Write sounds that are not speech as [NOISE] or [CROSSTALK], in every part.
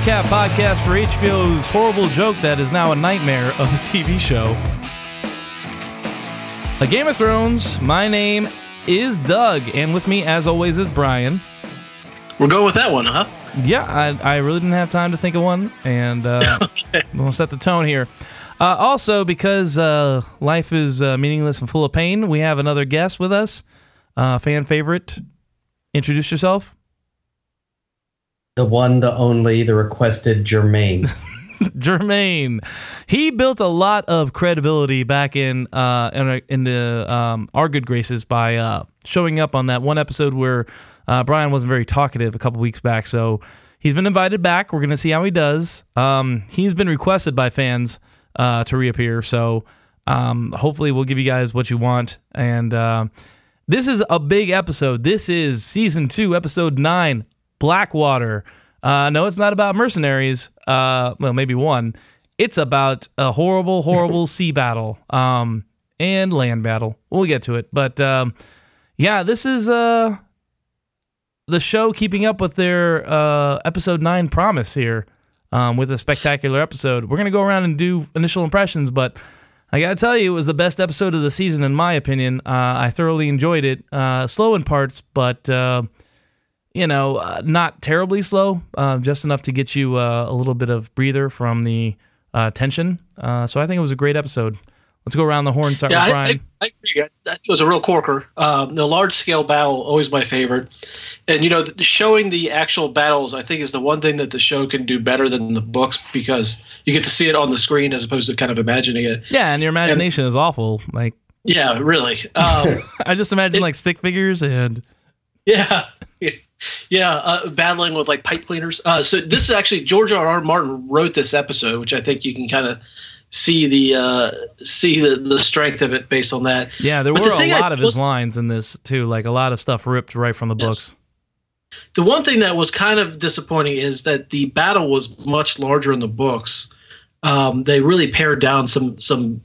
recap podcast for HBO's horrible joke that is now a nightmare of a TV show. A Game of Thrones. My name is Doug, and with me, as always, is Brian. We're going with that one, huh? Yeah, I, I really didn't have time to think of one, and uh, [LAUGHS] Okay. we'll set the tone here. Uh, also, because uh, life is uh, meaningless and full of pain, we have another guest with us, uh, fan favorite. Introduce yourself. The one, the only, the requested Jermaine. [LAUGHS] Jermaine. He built a lot of credibility back in uh in, in the um our good graces by uh showing up on that one episode where uh Brian wasn't very talkative a couple weeks back. So he's been invited back. We're gonna see how he does. Um he's been requested by fans uh to reappear. So um hopefully we'll give you guys what you want. And uh this is a big episode. This is season two, episode nine, Blackwater. Uh, no, it's not about mercenaries. Uh, well, maybe one. It's about a horrible, horrible [LAUGHS] sea battle um, and land battle. We'll get to it, but um, yeah, this is uh, the show keeping up with their uh, episode nine promise here um, with a spectacular episode. We're gonna go around and do initial impressions, but I gotta tell you, it was the best episode of the season in my opinion. Uh, I thoroughly enjoyed it. Uh, slow in parts, but uh, you know, uh, not terribly slow, uh, just enough to get you uh, a little bit of breather from the uh, tension. Uh, so I think it was a great episode. Let's go around the horn. Start Yeah, with I, Brian. I, I agree. I think it was a real corker. Um, the large scale battle, always my favorite. And, you know, th- showing the actual battles, I think, is the one thing that the show can do better than the books because you get to see it on the screen as opposed to kind of imagining it. yeah, and your imagination is awful. Like Yeah, really. Um, [LAUGHS] I just imagine It- like stick figures and Yeah, [LAUGHS] yeah, uh, battling with like pipe cleaners. Uh, so this is actually George R. R. Martin wrote this episode, which I think you can kind of see the uh, see the, the strength of it based on that. yeah, there But were the a thing I lot of his lines in this too. Like a lot of stuff ripped right from the Yes. books. The one thing that was kind of disappointing is that the battle was much larger in the books. Um, they really pared down some some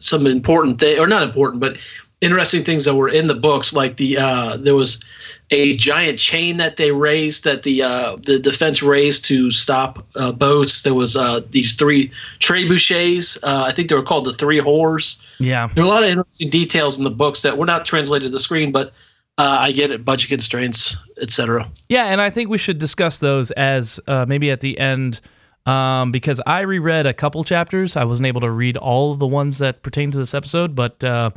some important thing, or not important, but interesting things that were in the books. Like the uh, there was a giant chain that they raised that the uh, the defense raised to stop uh, boats. There was uh, these three trebuchets. Uh, I think they were called the three whores. Yeah, There are a lot of interesting details in the books that were not translated to the screen, but uh, I get it, budget constraints, etc. Yeah, and I think we should discuss those as uh, maybe at the end um, because I reread a couple chapters. I wasn't able to read all of the ones that pertain to this episode, but uh,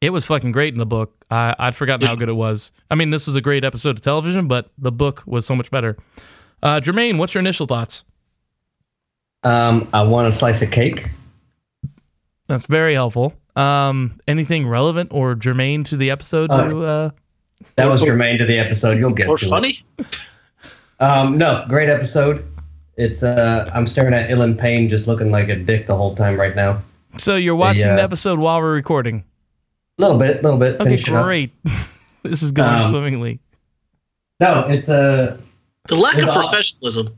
it was fucking great in the book. I, I'd forgotten how good it was. I mean, this was a great episode of television, but the book was so much better. Uh, Jermaine, what's your initial thoughts? um, I want a slice of cake. That's very helpful. Um, anything relevant or germane to the episode? Uh, to, uh, That was Or- germane to the episode. You'll get Or to it. funny? [LAUGHS] Um, no, great episode. It's uh, I'm staring at Ilyn Payne just looking like a dick the whole time right now. so you're watching uh, the episode while we're recording. A little bit, a little bit. Okay, great. [LAUGHS] this is going Um, swimmingly. No, it's uh, The lack of It's all- professionalism.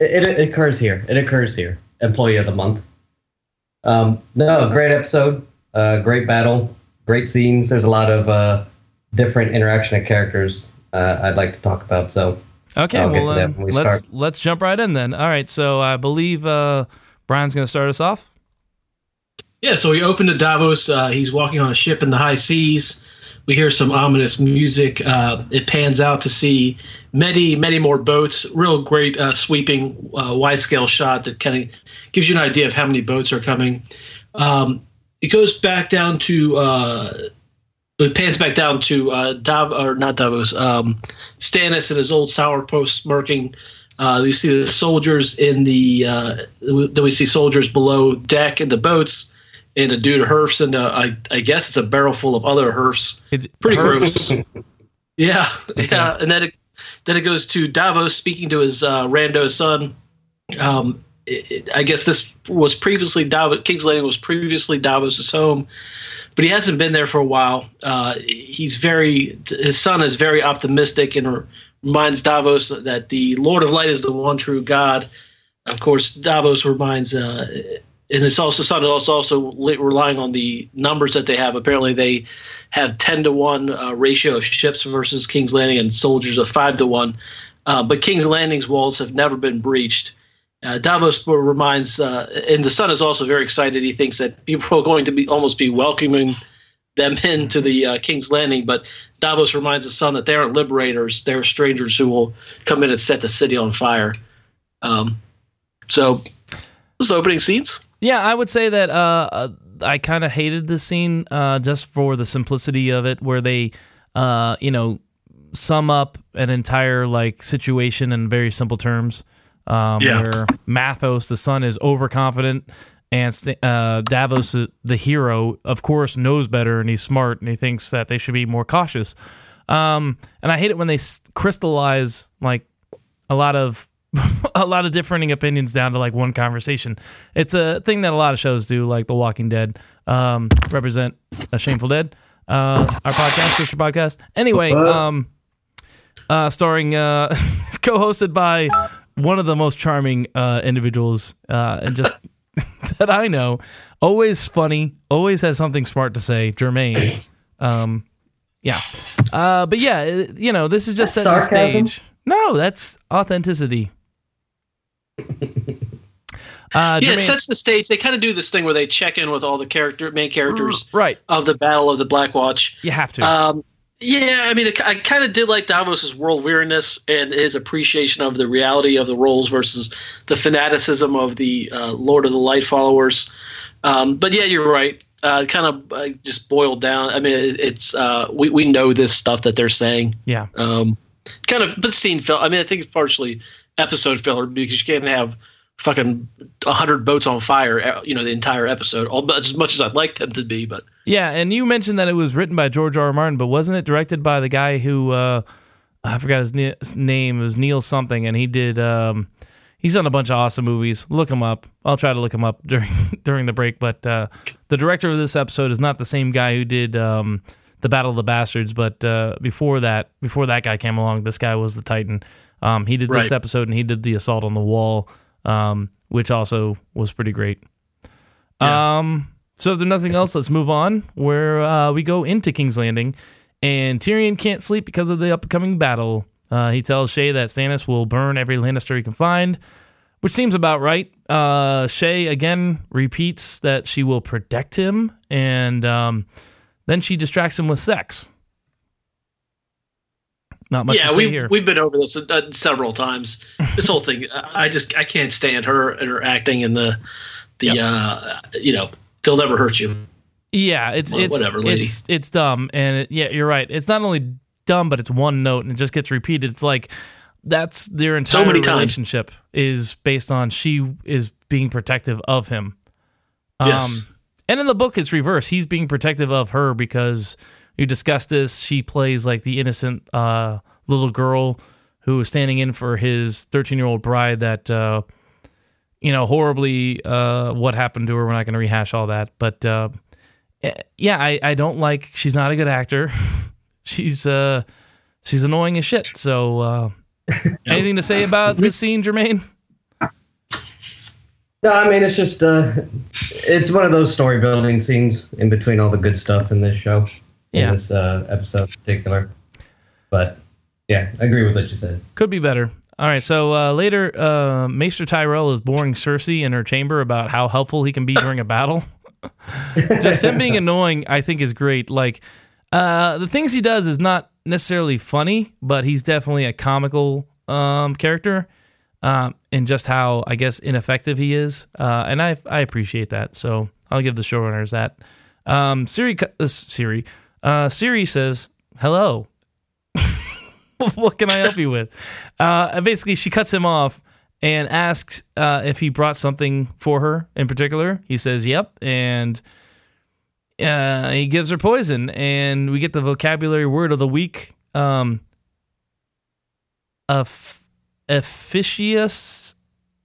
it, it occurs here. It occurs here. Employee of the month. Um, no, great episode. Uh, great battle. Great scenes. There's a lot of uh, different interaction of characters uh, I'd like to talk about. So Okay, I'll get well to that when we let's start. let's jump right in then. All right, so I believe uh, Brian's going to start us off. Yeah, so we open to Davos. Uh, he's walking on a ship in the high seas. We hear some ominous music. Uh, it pans out to see many, many more boats. Real great uh, sweeping uh, wide scale shot that kind of gives you an idea of how many boats are coming. Um, it goes back down to uh, it pans back down to uh, Dav or not Davos, um, Stannis and his old sourpuss smirking. Uh, we see the soldiers in the uh, then we see soldiers below deck in the boats, and a dude herfs and I, I guess it's a barrel full of other herfs. It's Pretty gross. [LAUGHS] Yeah, yeah, and then it then it goes to Davos speaking to his uh, rando son. Um, it, it- I guess this was previously Davos. King's Landing was previously Davos's home, but he hasn't been there for a while. Uh, he's very his son is very optimistic and reminds Davos that the Lord of Light is the one true God. Of course, Davos reminds uh, and it's also son is also also relying on the numbers that they have. Apparently, they have ten to one uh, ratio of ships versus King's Landing and soldiers of five to one. Uh, but King's Landing's walls have never been breached. Uh, Davos reminds, uh, and the son is also very excited. He thinks that people are going to be almost be welcoming them [LAUGHS] into the uh, King's Landing. But Davos reminds the son that they aren't liberators; they're strangers who will come in and set the city on fire. Um, so, those opening scenes. Yeah, I would say that uh, uh I kind of hated this scene uh, just for the simplicity of it, where they, uh, you know, sum up an entire like situation in very simple terms. Um, yeah. Where Mathos, the son, is overconfident, and uh, Davos, the hero, of course, knows better and he's smart and he thinks that they should be more cautious. Um, and I hate it when they crystallize like a lot of [LAUGHS] a lot of differing opinions down to like one conversation. It's a thing that a lot of shows do, like The Walking Dead, um, represent a Shameful Dead, uh, our podcast, sister podcast. Anyway, um, uh, starring, uh, [LAUGHS] co-hosted by one of the most charming uh, individuals, uh, and just [LAUGHS] that I know, always funny, always has something smart to say. Jermaine, um, yeah, uh, but yeah, you know, this is just setting the stage. No, that's authenticity. Uh, yeah, Jermaine, it sets the stage. They kind of do this thing where they check in with all the character main characters right. of the Battle of the Blackwater. You have to. Um, yeah, I mean, it, I kind of did like Davos's world weariness and his appreciation of the reality of the roles versus the fanaticism of the uh, Lord of the Light followers. Um, but yeah, you're right. Uh, kind of uh, just boiled down. I mean, it, it's uh, we we know this stuff that they're saying. Yeah. Um, kind of, but scene fill. I mean, I think it's partially episode filler because you can't have fucking 100 boats on fire uh, you know the entire episode. All as much as i'd like them to be but yeah and you mentioned that it was written by george r. R. Martin but wasn't it directed by the guy who uh, i forgot his, name it was neil something and he did um, he's done a bunch of awesome movies. Look him up. I'll try to look him up [LAUGHS] during during the break but uh, the director of this episode is not the same guy who did um, the battle of the bastards but uh, before that before that guy came along this guy was the titan um, he did this episode and he did the assault on the wall um, which also was pretty great. Yeah. Um, so if there's nothing else, let's move on. Where uh, we go into King's Landing, and Tyrion can't sleep because of the upcoming battle. Uh, he tells Shae that Stannis will burn every Lannister he can find, which seems about right. Uh, Shae again repeats that she will protect him, and um, then she distracts him with sex. Not much yeah, we've, here. We've been over this uh, several times. This whole thing, I just I can't stand her and her acting and the the yep. uh you know they'll never hurt you. Yeah, it's well, it's whatever, lady. It's it's dumb, and it, yeah, you're right. It's not only dumb, but it's one note and it just gets repeated. It's like that's their entire so relationship times. is based on she is being protective of him. Um, yes. And in the book, it's reverse. He's being protective of her because we discussed this. She plays like the innocent uh, little girl who is standing in for his 13 year old bride that, uh, you know, horribly uh, what happened to her. We're not going to rehash all that. But uh, eh, yeah, I, I don't like, she's not a good actor. [LAUGHS] she's, uh, she's annoying as shit. So, uh, [LAUGHS] anything to say about this scene, Jermaine? No, I mean it's just uh, it's one of those story building scenes in between all the good stuff in this show in yeah. this uh, episode in particular. But yeah, I agree with what you said. Could be better. All right, so uh, later, uh, Maester Tyrell is boring Cersei in her chamber about how helpful he can be during a battle. [LAUGHS] Just him being annoying, I think, is great. Like uh, the things he does is not necessarily funny, but he's definitely a comical um, character, um, and just how I guess ineffective he is, uh, and I I appreciate that. So I'll give the showrunners that. Um, Siri, uh, Siri, uh, Siri says, hello. [LAUGHS] what can I help you with? Uh, basically, she cuts him off and asks uh, if he brought something for her in particular. He says, yep. And uh, he gives her poison. And we get the vocabulary word of the week um.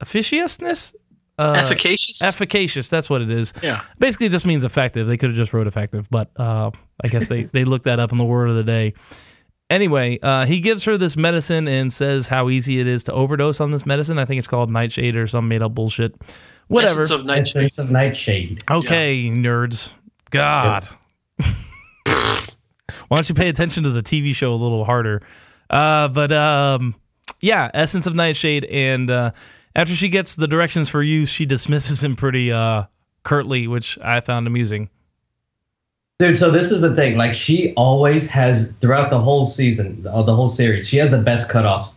Officiousness? Uh, efficacious. Efficacious. That's what it is. Yeah. Basically, it just means effective. They could have just wrote effective, but uh, I guess they they looked that up in the word of the day. Anyway, uh, he gives her this medicine and says how easy it is to overdose on this medicine. I think it's called nightshade or some made up bullshit. Whatever. Essence of Nightshade. Essence of Nightshade. Okay, nerds. God. [LAUGHS] Why don't you pay attention to the TV show a little harder? Uh, but um, yeah, Essence of Nightshade, and uh, after she gets the directions for use, she dismisses him pretty uh, curtly, which I found amusing. Dude, so this is the thing. Like, she always has, throughout the whole season, uh, the whole series, she has the best cutoffs.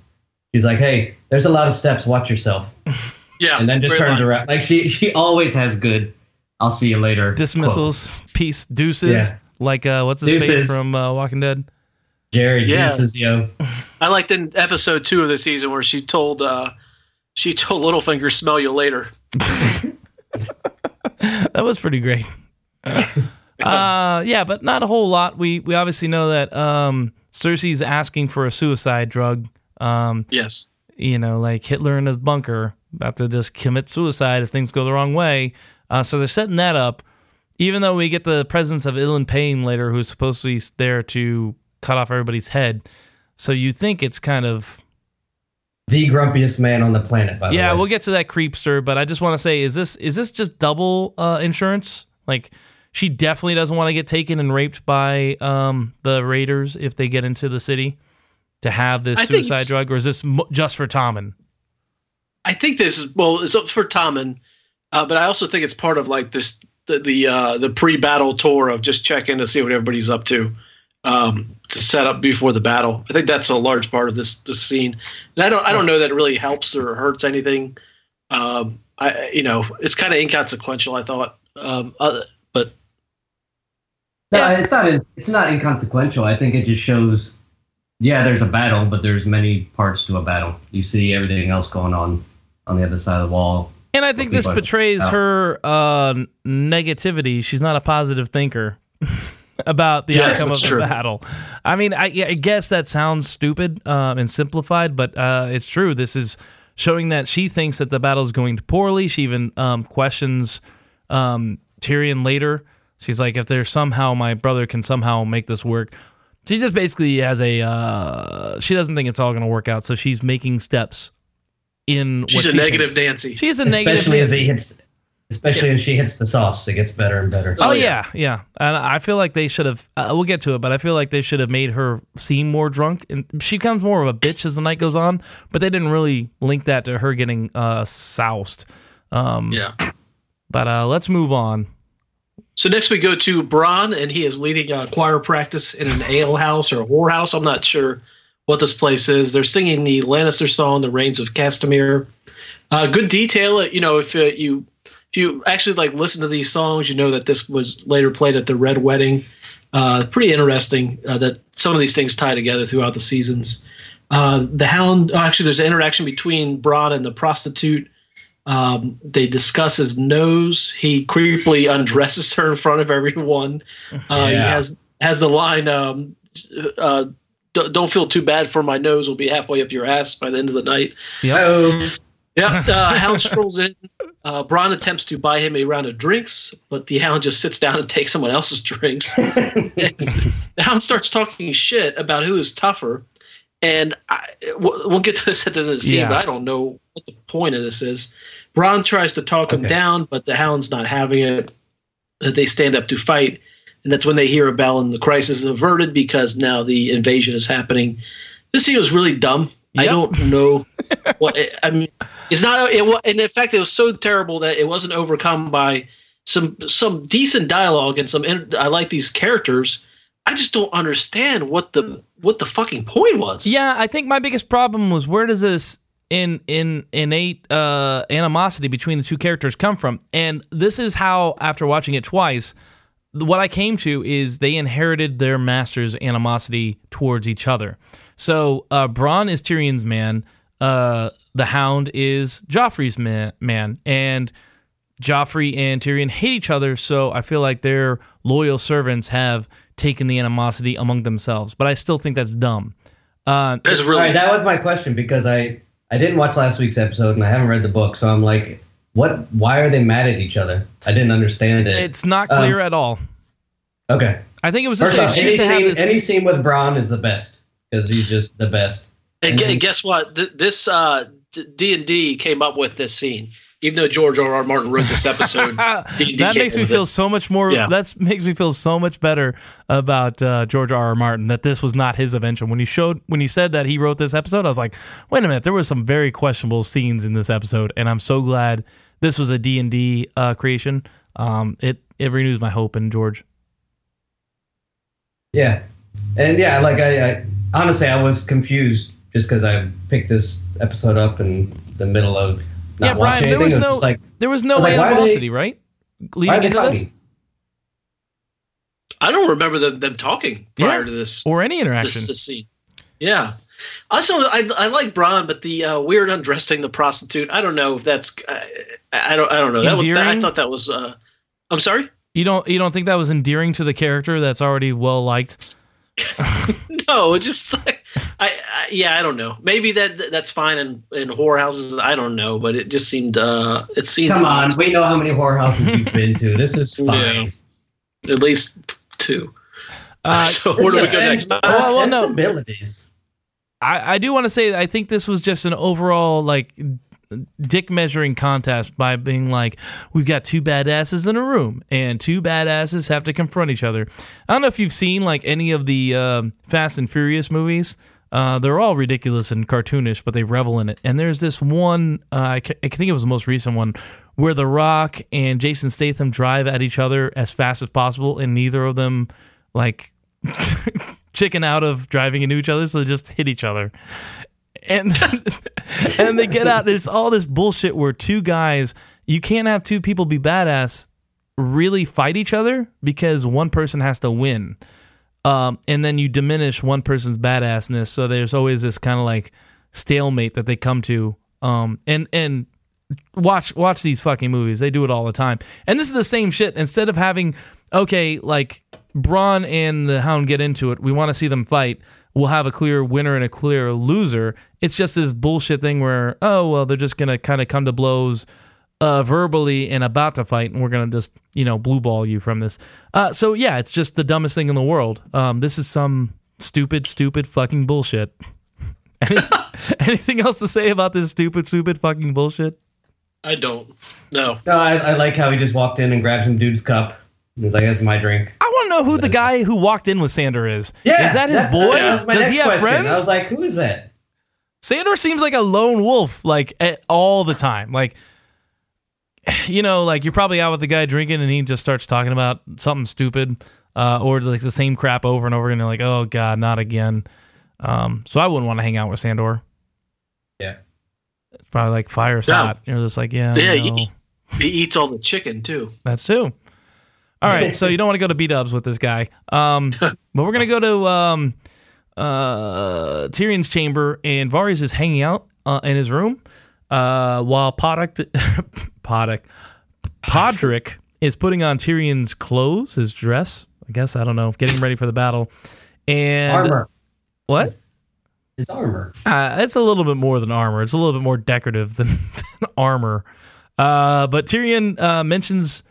She's like, hey, there's a lot of steps. Watch yourself. [LAUGHS] Yeah. And then just turns line. around. Like, she she always has good, I'll see you later. Dismissals, peace, deuces. Yeah. Like uh, what's his face from uh, Walking Dead? quote. Jerry Yeah. Deuces, yo. [LAUGHS] I liked in episode two of the season where she told uh, she told Littlefinger, "Smell you later." [LAUGHS] that was pretty great. [LAUGHS] uh, yeah, but not a whole lot. We we obviously know that um, Cersei's asking for a suicide drug. Um, Yes. you know, like Hitler in his bunker, about to just commit suicide if things go the wrong way. Uh, so they're setting that up. Even though we get the presence of Ilyn Payne later, who's supposed to be there to cut off everybody's head. So you think it's kind of The grumpiest man on the planet, by the yeah. way. We'll get to that creepster, but I just want to say, is this is this just double uh, insurance? Like she definitely doesn't want to get taken and raped by um, the raiders if they get into the city to have this I suicide drug, or is this mo- just for Tommen? I think this is well, it's up for Tommen, uh, but I also think it's part of like this the the, uh, the pre-battle tour of just checking to see what everybody's up to um, to set up before the battle. I think that's a large part of this this scene, and I don't I don't know that it really helps or hurts anything. Um, I you know it's kind of inconsequential. I thought, um, uh, but No, Yeah. it's not. It's not inconsequential. I think it just shows. Yeah, there's a battle, but there's many parts to a battle. You see everything else going on on the other side of the wall. And I think this betrays Oh. her uh, negativity. She's not a positive thinker [LAUGHS] about the Yes, outcome of the true. battle. I mean, I, I guess that sounds stupid um, and simplified, but uh, it's true. This is showing that she thinks that the battle is going poorly. She even um, questions um, Tyrion later. She's like, if there's somehow my brother can somehow make this work. She just basically has a. Uh, she doesn't think it's all going to work out, so she's making steps in. what she's a she negative thinks. Nancy. She's a negative. especially as he hits, especially as she hits the sauce, it gets better and better. Oh, Oh, yeah. yeah, And I feel like they should have. Uh, we'll get to it, but I feel like they should have made her seem more drunk, and she becomes more of a bitch as the night goes on. But they didn't really link that to her getting uh, soused. Um, yeah. But uh, let's move on. So next we go to Bronn, and he is leading a choir practice in an ale house or a whorehouse. I'm not sure what this place is. They're singing the Lannister song, "The Rains of Castamere." Uh, good detail. You know, if uh, you if you actually like listen to these songs, you know that this was later played at the Red Wedding. Uh, pretty interesting uh, that some of these things tie together throughout the seasons. Uh, the Hound. Oh, actually, there's an interaction between Bronn and the prostitute. Um, they discuss his nose. He creepily undresses her in front of everyone. Uh, He has has the line, um, uh, "Don't feel too bad for my nose. Will be halfway up your ass by the end of the night." Oh, Yeah, uh, Hound strolls in. Uh, Bronn attempts to buy him a round of drinks, but the Hound just sits down and [LAUGHS] takes someone else's drinks. [LAUGHS] the Hound starts talking shit about who is tougher, and I, we'll we'll get to this at the end of the scene. Yeah. But I don't know what the point of this is. Bronn tries to talk him down, but the Hound's not having it. Uh, They stand up to fight, and that's when they hear a bell and the crisis is averted because now the invasion is happening. This scene was really dumb. I don't know what I mean. It's not. It and in fact, it was so terrible that it wasn't overcome by some some decent dialogue and some. I like these characters. I just don't understand what the what the fucking point was. Yeah, I think my biggest problem was where does this in in innate uh, animosity between the two characters come from? And this is how, after watching it twice, what I came to is they inherited their master's animosity towards each other. So uh, Bronn is Tyrion's man. Uh, the Hound is Joffrey's man, man, and Joffrey and Tyrion hate each other. So I feel like their loyal servants have taken the animosity among themselves. But I still think that's dumb. Uh, That's really right. That was my question because I I didn't watch last week's episode and I haven't read the book, so I'm like, what? Why are they mad at each other? I didn't understand it. It's not clear at all. okay. I think it was just First they off, any used to have scene, this. any scene with Bronn is the best because he's just the best. And gu- Mhm. guess what? Th- this uh, D and D came up with this scene. even though George R. R. Martin wrote this episode. D&D [LAUGHS] that makes me feel it. so much more. Yeah. That makes me feel so much better about uh, George R. R. Martin that this was not his invention. When he showed, when he said that he wrote this episode, I was like, wait a minute, there were some very questionable scenes in this episode, and I'm so glad this was a D and D uh, creation. Um, it it renews my hope in George. Yeah, and yeah, like I, I honestly I was confused just because I picked this episode up in the middle of not yeah, Brian, watching there anything. was no just like there was no I was like, why are they- animosity, right? why Leading are they into this? I don't remember them, them talking prior Yeah. to this or any this, interaction. this scene. Yeah. Also, I, I like Bronn, but the uh, weird undressing the prostitute. I don't know if that's. I, I don't. I don't know. That was, that, I thought that was. Uh, I'm sorry. You don't you don't think that was endearing to the character that's already well liked? [LAUGHS] No, it just like I, I. Yeah, I don't know. Maybe that that's fine in in whorehouses. I don't know, but it just seemed. uh It seemed. Come on, we know how many whorehouses you've been to. This is [LAUGHS] fine. Yeah. At least two. Uh, [LAUGHS] so where do we go next? Well, well, no. sensibilities. I, I do want to say that I think this was just an overall like dick measuring contest by being like we've got two badasses in a room and two badasses have to confront each other. I don't know if you've seen like any of the um Fast and Furious movies. Uh, they're all ridiculous and cartoonish, but they revel in it. And there's this one, uh, I, ca- I think it was the most recent one, where The Rock and Jason Statham drive at each other as fast as possible, and neither of them like [LAUGHS] chicken out of driving into each other, so they just hit each other. And [LAUGHS] and they get out. It's all this bullshit where two guys, you can't have two people be badass, really fight each other because one person has to win. Um, and then you diminish one person's badassness. So there's always this kind of like stalemate that they come to. Um, and and watch watch these fucking movies. They do it all the time. And this is the same shit. Instead of having okay, like Bronn and the Hound get into it, we want to see them fight. We'll have a clear winner and a clear loser. It's just this bullshit thing where oh well, they're just gonna kind of come to blows uh, verbally and about to fight, and we're gonna just you know blue ball you from this. Uh, so yeah, it's just the dumbest thing in the world. Um, this is some stupid, stupid fucking bullshit. [LAUGHS] Any- [LAUGHS] anything else to say about this stupid, stupid fucking bullshit? I don't. No. No, I, I like how he just walked in and grabbed some dude's cup. He's like, "That's my drink." I want to know who the guy who walked in with Sandor is. Yeah, is that his boy? that was my Does next he have question. friends? I was like, "Who is that?" Sandor seems like a lone wolf, like at, all the time. Like, you know, like you're probably out with the guy drinking, and he just starts talking about something stupid, uh, or like the same crap over and over, and you're like, oh god, not again. Um, so I wouldn't want to hang out with Sandor. Yeah. It's probably like fire hot. You're just like, yeah, Yeah, no, he, he eats all the chicken too. that's too. All right, so [LAUGHS] you don't want to go to B Dubs with this guy, um, [LAUGHS] but we're gonna go to um, uh, Tyrion's chamber, and Varys is hanging out uh, in his room uh, while Podrick, [LAUGHS] Podrick, Podrick is putting on Tyrion's clothes, his dress. I guess I don't know, getting ready for the battle. And Armor. what? His armor. Uh, it's a little bit more than armor. It's a little bit more decorative than, than armor. Uh, but Tyrion uh, mentions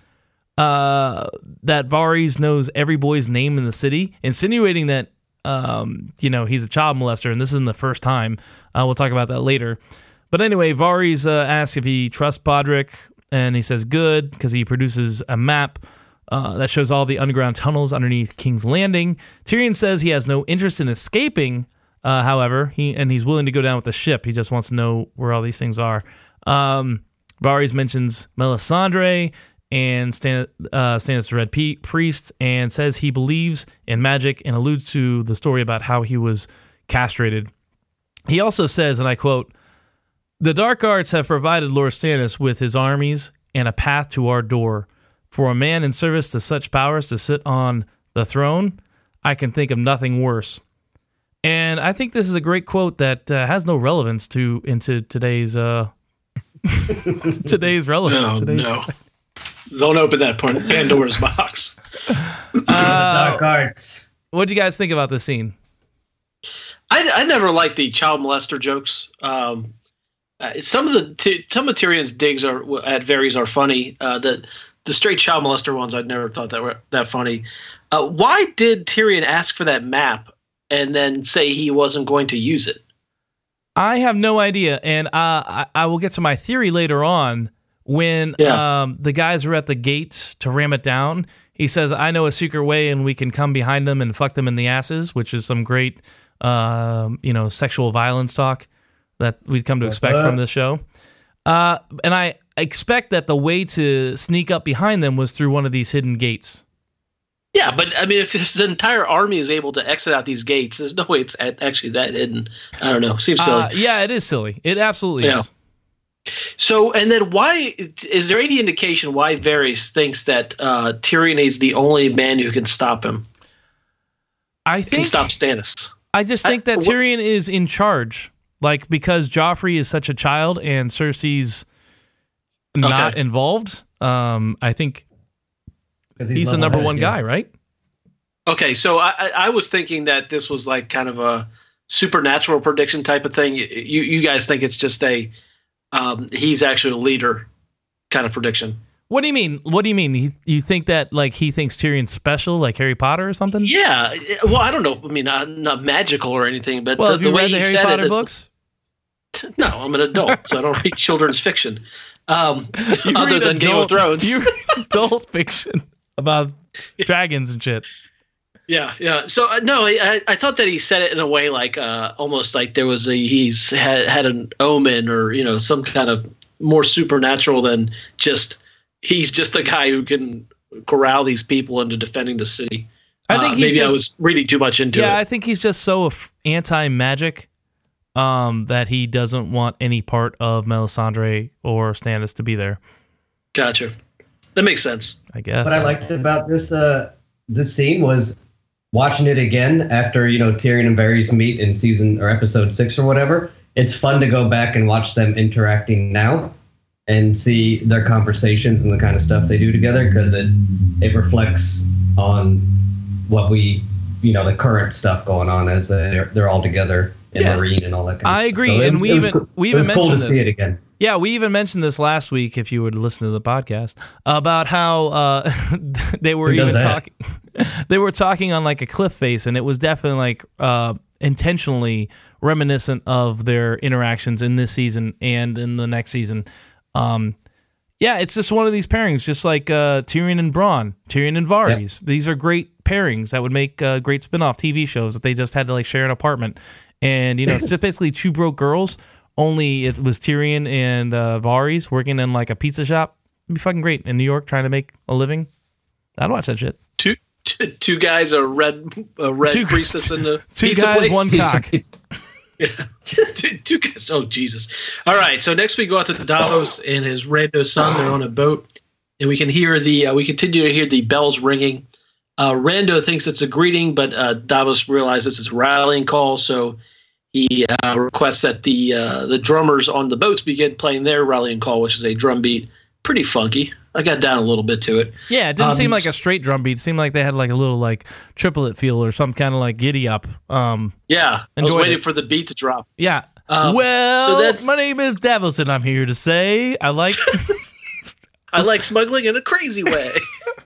uh, that Varys knows every boy's name in the city, insinuating that um, you know he's a child molester, and this isn't the first time. Uh, we'll talk about that later. But anyway, Varys uh, asks if he trusts Podrick, and he says good because he produces a map. Uh, that shows all the underground tunnels underneath King's Landing. Tyrion says he has no interest in escaping, uh, however, he and he's willing to go down with the ship. He just wants to know where all these things are. Um, Varys mentions Melisandre and Stan, uh, Stannis the Red Pe- Priest and says he believes in magic and alludes to the story about how he was castrated. He also says, and I quote, The dark arts have provided Lord Stannis with his armies and a path to our door. For a man in service to such powers to sit on the throne, I can think of nothing worse. And I think this is a great quote that uh, has no relevance to into today's uh [LAUGHS] today's relevance. No, today's, no. Don't open that Pan- Pandora's box. Uh, Dark arts. what do you guys think about this scene? I, I never liked the child molester jokes. Um, uh, some of the t- some of Tyrion's digs are at Varys are funny. Uh, the the straight child molester ones I'd never thought that were that funny. Uh, why did Tyrion ask for that map and then say he wasn't going to use it? I have no idea, and uh, I, I will get to my theory later on when Yeah. um, the guys were at the gate to ram it down. He says, "I know a secret way, and we can come behind them and fuck them in the asses," which is some great, um, you know, sexual violence talk that we'd come to expect from this show. Uh, and I expect that the way to sneak up behind them was through one of these hidden gates. Yeah, but I mean, if this entire army is able to exit out these gates, there's no way it's actually that hidden. I don't know. Seems silly. Uh, yeah, it is silly. It absolutely Yeah. is. So, and then why is there any indication why Varys thinks that uh, Tyrion is the only man who can stop him? I think Can stop Stannis? I just I- think that what- Tyrion is in charge, like because Joffrey is such a child and Cersei's not Okay. involved. Um, I think he's, the number level-headed, one yeah. guy, right? Okay, so I, I I was thinking that this was like kind of a supernatural prediction type of thing. You you, you guys think it's just a um, he's actually a leader kind of prediction? What do you mean? What do you mean? You, you think that like he thinks Tyrion's special, like Harry Potter or something? Yeah. Well, I don't know. I mean, not, not magical or anything, but Well, the, have you the way read he the Harry said Potter it, books? [LAUGHS] No, I'm an adult, so I don't read children's fiction. Um, [LAUGHS] other than Game of Thrones. You read adult fiction about dragons and shit. Yeah, yeah. So uh, no, I, I thought that he said it in a way like uh, almost like there was a he's had had an omen or you know some kind of more supernatural than just he's just a guy who can corral these people into defending the city. I think Uh, he's maybe I was reading too much into it. yeah, I think he's just so anti magic um, that he doesn't want any part of Melisandre or Stannis to be there. Gotcha. That makes sense. I guess. What I liked about this uh this scene was watching it again after you know Tyrion and Varys meet in season or episode six or whatever. It's fun to go back and watch them interacting now and see their conversations and the kind of stuff they do together because it it reflects on what we you know the current stuff going on as they're they're all together in Yeah. Meereen and all that. Kind I of agree, stuff. So and was- we even- cool- we even cool mentioned see this. it again. Yeah, we even mentioned this last week. If you would listen to the podcast about how uh, [LAUGHS] they were even talking, [LAUGHS] they were talking on like a cliff face, and it was definitely like uh, intentionally reminiscent of their interactions in this season and in the next season. Um, yeah, it's just one of these pairings, just like uh, Tyrion and Bronn, Tyrion and Varys. These are great pairings that would make uh, great spin-off TV shows that they just had to like share an apartment. And you know, it's just basically two broke girls. Only it was Tyrion and uh, Varys working in like a pizza shop. It'd be fucking great in New York trying to make a living. I'd watch that shit. Two two, two guys, a red a red Two- priestess in the [LAUGHS] Two pizza guys, place. one cock. [LAUGHS] [LAUGHS] Yeah. two, two guys. Oh Jesus! All right. So next we go out to Davos and his rando son. They're on a boat, and we can hear the. Uh, we continue to hear the bells ringing. Uh, Rando thinks it's a greeting, but uh, Davos realizes it's a rallying call. So he uh, requests that the uh, the drummers on the boats begin playing their rallying call, which is a drum beat. Pretty funky. I got down a little bit to it. Yeah, it didn't Um, seem like a straight drum beat. It seemed like they had like a little like triplet feel or some kind of like giddy up. Um, Yeah, I was waiting it. for the beat to drop. yeah. Um, well, so that- my name is Davos, and I'm here to say I like. [LAUGHS] I like smuggling in a crazy way. [LAUGHS]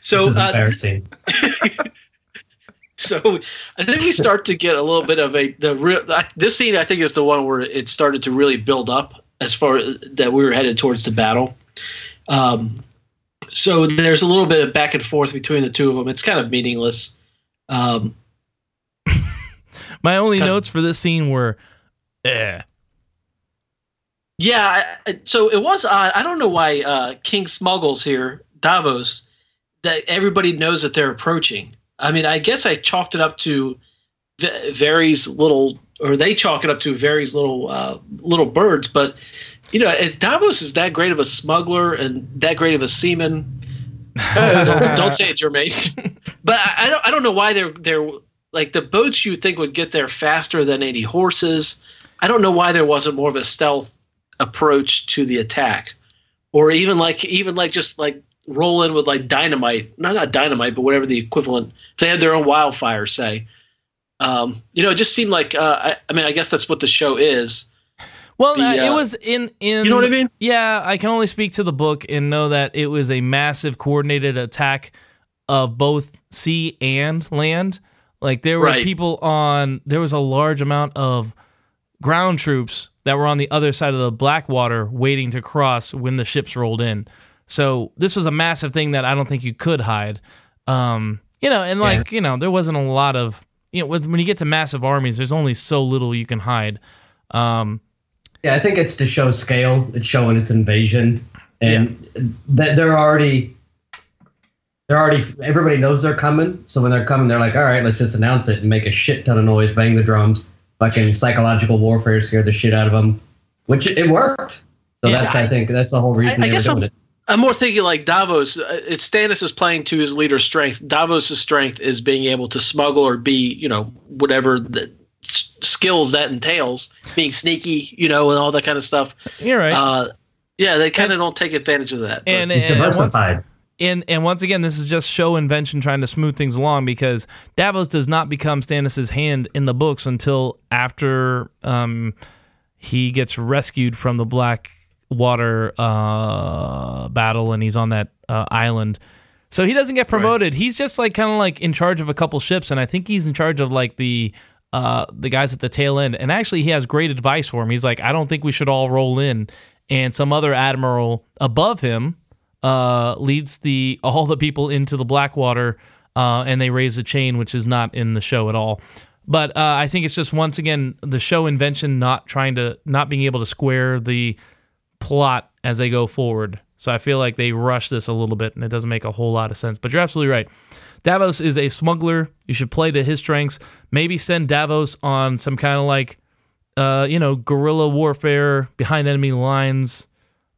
so This is uh, embarrassing. [LAUGHS] so I think we start to get a little bit of a the real this scene I think is the one where it started to really build up as far as that we were headed towards the battle. Um, so there's a little bit of back and forth between the two of them. It's kind of meaningless. Um, [LAUGHS] my only Kind of- notes for this scene were, eh. yeah, I- I- so it was odd. I don't know why uh, King Smuggles here, Davos, that everybody knows that they're approaching. I mean, I guess I chalked it up to Varys little, or they chalk it up to Varys little uh, little birds. But you know, as Davos is that great of a smuggler and that great of a seaman, [LAUGHS] don't, don't say it, Jermaine. [LAUGHS] but I, I don't I don't know why they're they're like the boats you think would get there faster than eighty horses. I don't know why there wasn't more of a stealth approach to the attack, or even like even like just like roll in with like dynamite, not not dynamite, but whatever the equivalent. They had their own wildfire, say. Um, you know, it just seemed like uh, I, I mean, I guess that's what the show is. Well, The, uh, it uh, was in in. You know what I mean? Yeah, I can only speak to the book and know that it was a massive coordinated attack of both sea and land. Like there were Right. people on there was a large amount of ground troops that were on the other side of the Blackwater waiting to cross when the ships rolled in. So this was a massive thing that I don't think you could hide. Um, you know, and like you know, there wasn't a lot of you know when you get to massive armies, there's only so little you can hide. Um, Yeah, I think it's to show scale. It's showing its invasion, and that they're already they're already everybody knows they're coming. So when they're coming, they're like, all right, let's just announce it and make a shit ton of noise, bang the drums, fucking psychological warfare, scare the shit out of them, which it, it worked. So Yeah, that's I, think that's the whole reason I they were guess doing I'm- it. I'm more thinking like Davos. uh, It's Stannis is playing to his leader's strength. Davos' strength is being able to smuggle or be, you know, whatever the s- skills that entails, being sneaky, you know, and all that kind of stuff. you're right. Uh, yeah, they kind of don't take advantage of that. but- and, He's and, once, diversified. and and once again, this is just show invention trying to smooth things along because Davos does not become Stannis' hand in the books until after um, he gets rescued from the Black Water uh, battle and he's on that uh, island. So he doesn't get promoted. He's just like kind of like in charge of a couple ships, and I think he's in charge of like the uh, the guys at the tail end. And actually, he has great advice for him. He's like, I don't think we should all roll in. And some other admiral above him uh, leads the [LAUGHS] all the people into the Blackwater, uh, and they raise a chain, which is not in the show at all. But uh, I think it's just once again the show invention not trying to not being able to square the plot as they go forward. So I feel like they rush this a little bit, and it doesn't make a whole lot of sense. But you're absolutely right. Davos is a smuggler. You should play to his strengths. Maybe send Davos on some kind of like, uh, you know, guerrilla warfare behind enemy lines,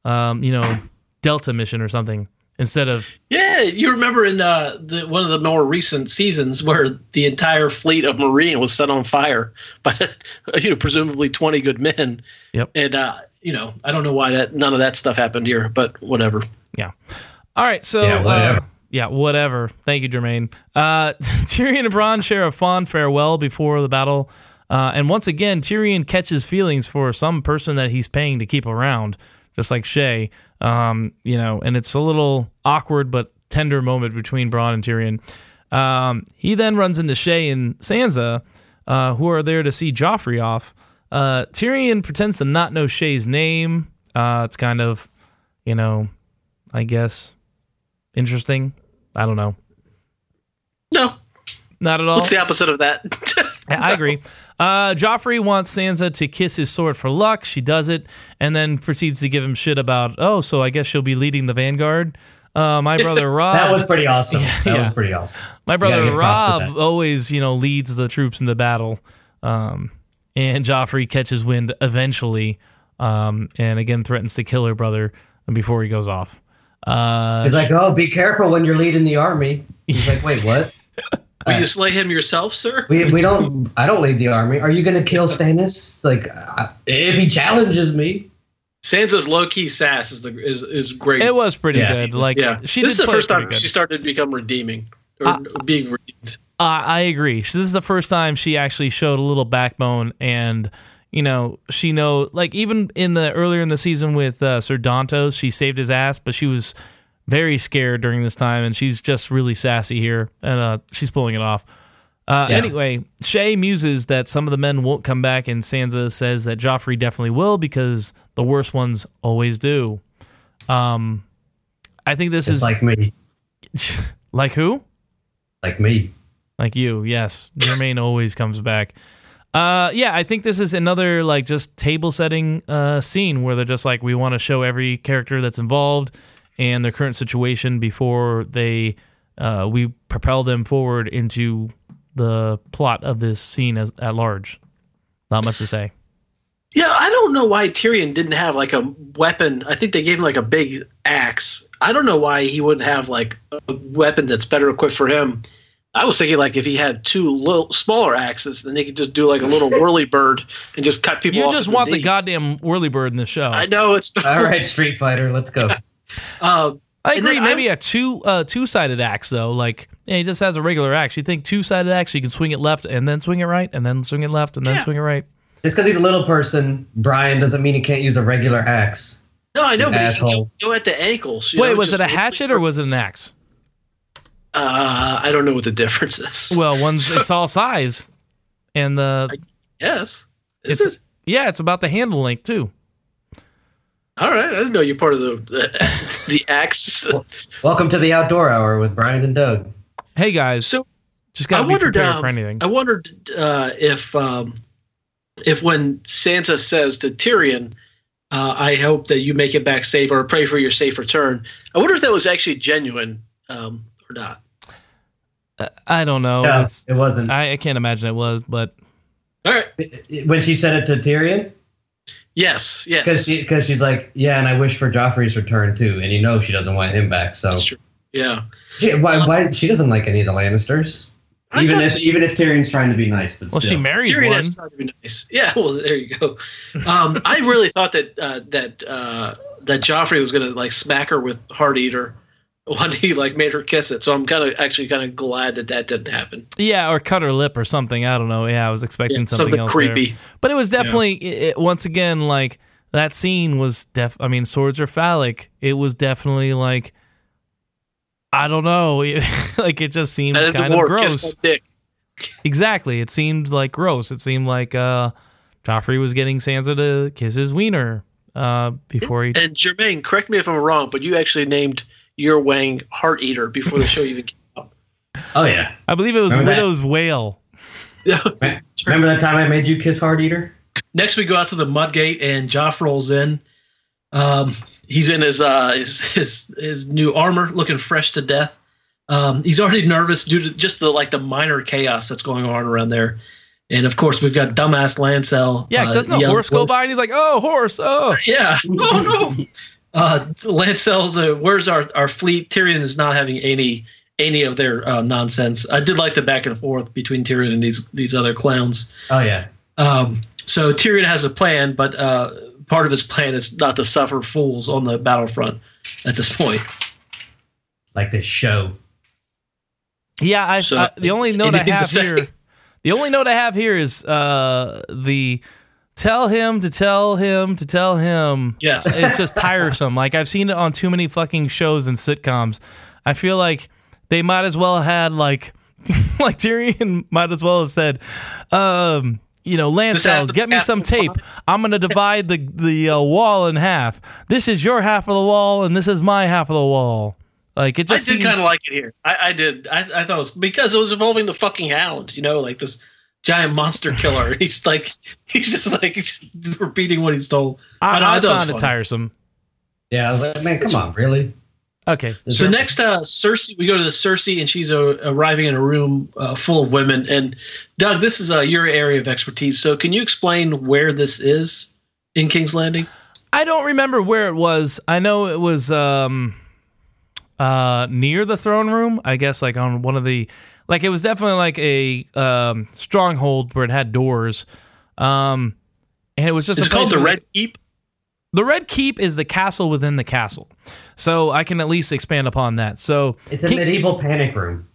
um, you know, Delta mission or something instead of yeah, you remember in uh, the, one of the more recent seasons where the entire fleet of Meereen was set on fire by, [LAUGHS] you know, presumably 20 good men. Yep. And, uh, you know, I don't know why that none of that stuff happened here, but whatever. Yeah. All right. So Yeah, whatever. Uh, yeah, whatever. Thank you, Jermaine. Uh, [LAUGHS] Tyrion and Bronn share a fond farewell before the battle, uh, and once again, Tyrion catches feelings for some person that he's paying to keep around, just like Shae. Um, you know, and it's a little awkward but tender moment between Bronn and Tyrion. Um, he then runs into Shae and Sansa, uh, who are there to see Joffrey off. Uh, Tyrion pretends to not know Shae's name. Uh, it's kind of, you know, I guess interesting. I don't know. No, Not at all. what's the opposite of that? [LAUGHS] I agree. Uh, Joffrey wants Sansa to kiss his sword for luck. She does it, and then proceeds to give him shit about, oh, so I guess she'll be leading the vanguard. Uh, my [LAUGHS] brother Robb. That was pretty awesome. that yeah. was pretty awesome. My brother give props to Robb always, you know, leads the troops in the battle. Um, and Joffrey catches wind eventually, um, and again threatens to kill her brother before he goes off. Uh, He's like, oh, be careful when you're leading the army. He's like, wait, what? [LAUGHS] Will you slay him yourself, sir? We, we don't. I don't lead the army. Are you gonna kill Stannis? Like, I, if he challenges me, Sansa's low key sass is the is is great. it was pretty Yeah. good. Like yeah, she this is the first time good. she started to become redeeming or Uh, being redeemed. Uh, I agree. So this is the first time she actually showed a little backbone, and you know she know like even in the earlier in the season with uh, Sir Dontos, she saved his ass, but she was very scared during this time, and she's just really sassy here, and uh, she's pulling it off. Uh, Yeah. Anyway, Shae muses that some of the men won't come back, and Sansa says that Joffrey definitely will because the worst ones always do. Um, I think this it's is like me, [LAUGHS] like who? like me. Like you, yes. Jermaine always comes back. Uh, yeah, I think this is another like just table setting uh, scene where they're just like we want to show every character that's involved and their current situation before they uh, we propel them forward into the plot of this scene as at large. Not much to say. Yeah, I don't know why Tyrion didn't have like a weapon. I think they gave him like a big axe. I don't know why he wouldn't have like a weapon that's better equipped for him. I was thinking like if he had two little smaller axes, then he could just do like a little [LAUGHS] whirly bird and just cut people. You off just at want the knee. goddamn whirly bird in the show. I know it's. All right, Street Fighter, let's go. Uh, [LAUGHS] I And agree. then Maybe a two uh, two sided axe though. Like yeah, he just has a regular axe. You think two sided axe, you can swing it left and then swing it right, and then swing it left and then Yeah. swing it right. Just because he's a little person, Brian doesn't mean he can't use a regular axe. no, I know, You but he can go, go at the ankles. you Wait, know, was it a hatchet or was it an axe? Uh, I don't know what the difference is. Well, one's it's [LAUGHS] all size, and the yes, It's- is it? Yeah, it's about the handle length too. All right, I didn't know you're part of the the, [LAUGHS] the axe. Welcome to the outdoor hour with Brian and Doug. Hey guys, So just gotta I be wondered, prepared um, for anything. I wondered uh, if um, if when Sansa says to Tyrion, uh, "I hope that you make it back safe," or "Pray for your safe return," I wonder if that was actually genuine um, or not. I don't know. No, It's- it wasn't. I, I can't imagine it was, but All right. when she said it to Tyrion, Yes. Yes. because she, cause she's like, yeah, and I wish for Joffrey's return too, and you know she doesn't want him back. So That's true. Yeah. she, why, why she doesn't like any of the Lannisters? I Even thought if even if Tyrion's trying to be nice, but well, she still. marries Tyrion one. has tried to be nice. Yeah, [LAUGHS] well, there you go. Um, I really thought that uh, that uh, that Joffrey was gonna like smack her with Heart Eater when he like made her kiss it. So I'm kind of actually kind of glad that that didn't happen. Yeah, or cut her lip or something. I don't know. Yeah, I was expecting Yeah, something, something else there. creepy. But it was definitely it, it- once again like that scene was def. I mean, swords are phallic. It was definitely like I don't know. [LAUGHS] like it just seemed kind of gross. Exactly. It seemed like gross. It seemed like uh Joffrey was getting Sansa to kiss his wiener uh before he And Jermaine, correct me if I'm wrong, but you actually named your Wang Heart Eater before the show even came out. [LAUGHS] Oh yeah. I believe it was Remember that? Widow's Wail. [LAUGHS] Remember that time I made you kiss Heart Eater? Next, we go out to the Mudgate, and Joff rolls in. Um, he's in his, uh, his his his new armor, looking fresh to death. Um, he's already nervous due to just the like the minor chaos that's going on around there. And of course, we've got dumbass Lancel. Yeah, uh, doesn't a yelling- horse go by and he's like, "Oh, horse! Oh, [LAUGHS] Yeah. Oh no. Uh, Lancel's. Uh, where's our our fleet? Tyrion is not having any any of their uh, nonsense. I did like the back and forth between Tyrion and these these other clowns. Oh yeah. Um, so Tyrion has a plan, but uh, part of his plan is not to suffer fools on the battlefront at this point. Like this show. Yeah, I, So, I the only [LAUGHS] note I have here, the only note I have here is uh the tell him to tell him to tell him. Yes. It's just [LAUGHS] tiresome. Like I've seen it on too many fucking shows and sitcoms. I feel like they might as well have had like [LAUGHS] like Tyrion might as well have said, um, you know, Lancel, get me some tape. I'm gonna divide the the uh, wall in half. This is your half of the wall, and this is my half of the wall. Like it I just did seemed- kind of like it here. I, I did. I, I thought it was because it was involving the fucking hound. You know, like this giant monster killer. [LAUGHS] he's like he's just like [LAUGHS] repeating what he's told. I, I know, I, I thought it was found it funny. tiresome. Yeah, I was like, man, come on, really? Okay. Is So there- next, uh, Cersei, we go to the Cersei, and she's uh, arriving in a room uh, full of women. And Doug, this is uh, your area of expertise. So can you explain where this is in King's Landing? I don't remember where it was. I know it was um uh near the throne room. I guess like on one of the like it was definitely like a um stronghold where it had doors. Um and it was just It's a place called the where Red Keep. the Red Keep is the castle within the castle. So I can at least expand upon that. So it's a King- medieval panic room.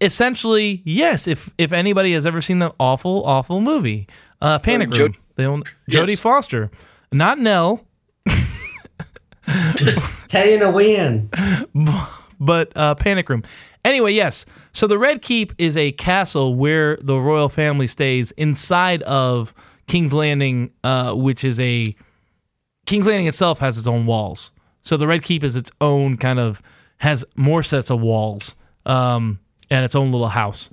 essentially, yes, if if anybody has ever seen the awful, awful movie, uh Panic Jo- Room. They own Jodie Yes. Foster. Not Nell. [LAUGHS] Tayana win. [LAUGHS] but uh, Panic Room. Anyway, yes. So the Red Keep is a castle where the royal family stays inside of King's Landing, uh, which is a King's Landing itself has its own walls. So the Red Keep is its own kind of has more sets of walls um, and its own little house.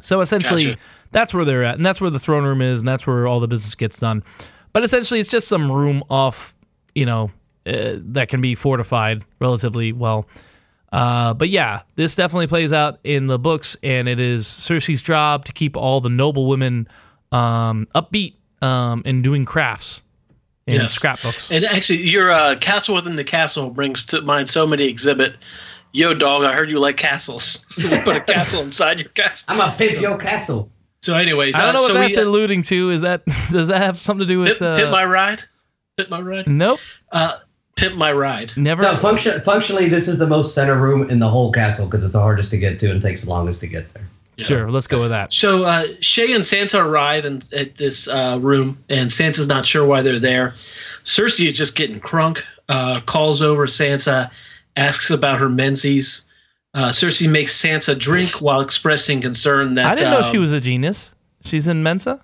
So essentially, Gotcha. that's where they're at, and that's where the throne room is, and that's where all the business gets done. But essentially, it's just some room off, you know, uh, that can be fortified relatively well. Uh, but yeah, this definitely plays out in the books, and it is Cersei's job to keep all the noble women um, upbeat um, and doing crafts and Yes. scrapbooks. And actually, your uh, castle within the castle brings to mind so many Xzibit. Yo, dog, I heard you like castles. [LAUGHS] So we put a castle inside your castle. I'm a pimp your castle. So, anyways, I don't uh, know what so that's we, uh, alluding to. Is that [LAUGHS] does that have something to do with? pimp, Uh, pimp my ride. Pimp my ride. nope, Uh, pimp my ride. never. No, function, functionally, this is the most center room in the whole castle because it's the hardest to get to and takes the longest to get there. Sure, let's go with that. So uh, Shae and Sansa arrive in, at this uh, room, and Sansa's not sure why they're there. Cersei is just getting crunk. Uh, calls over Sansa, asks about her menses. Uh, Cersei makes Sansa drink [LAUGHS] while expressing concern that I didn't know uh, she was a genius. She's in Mensa.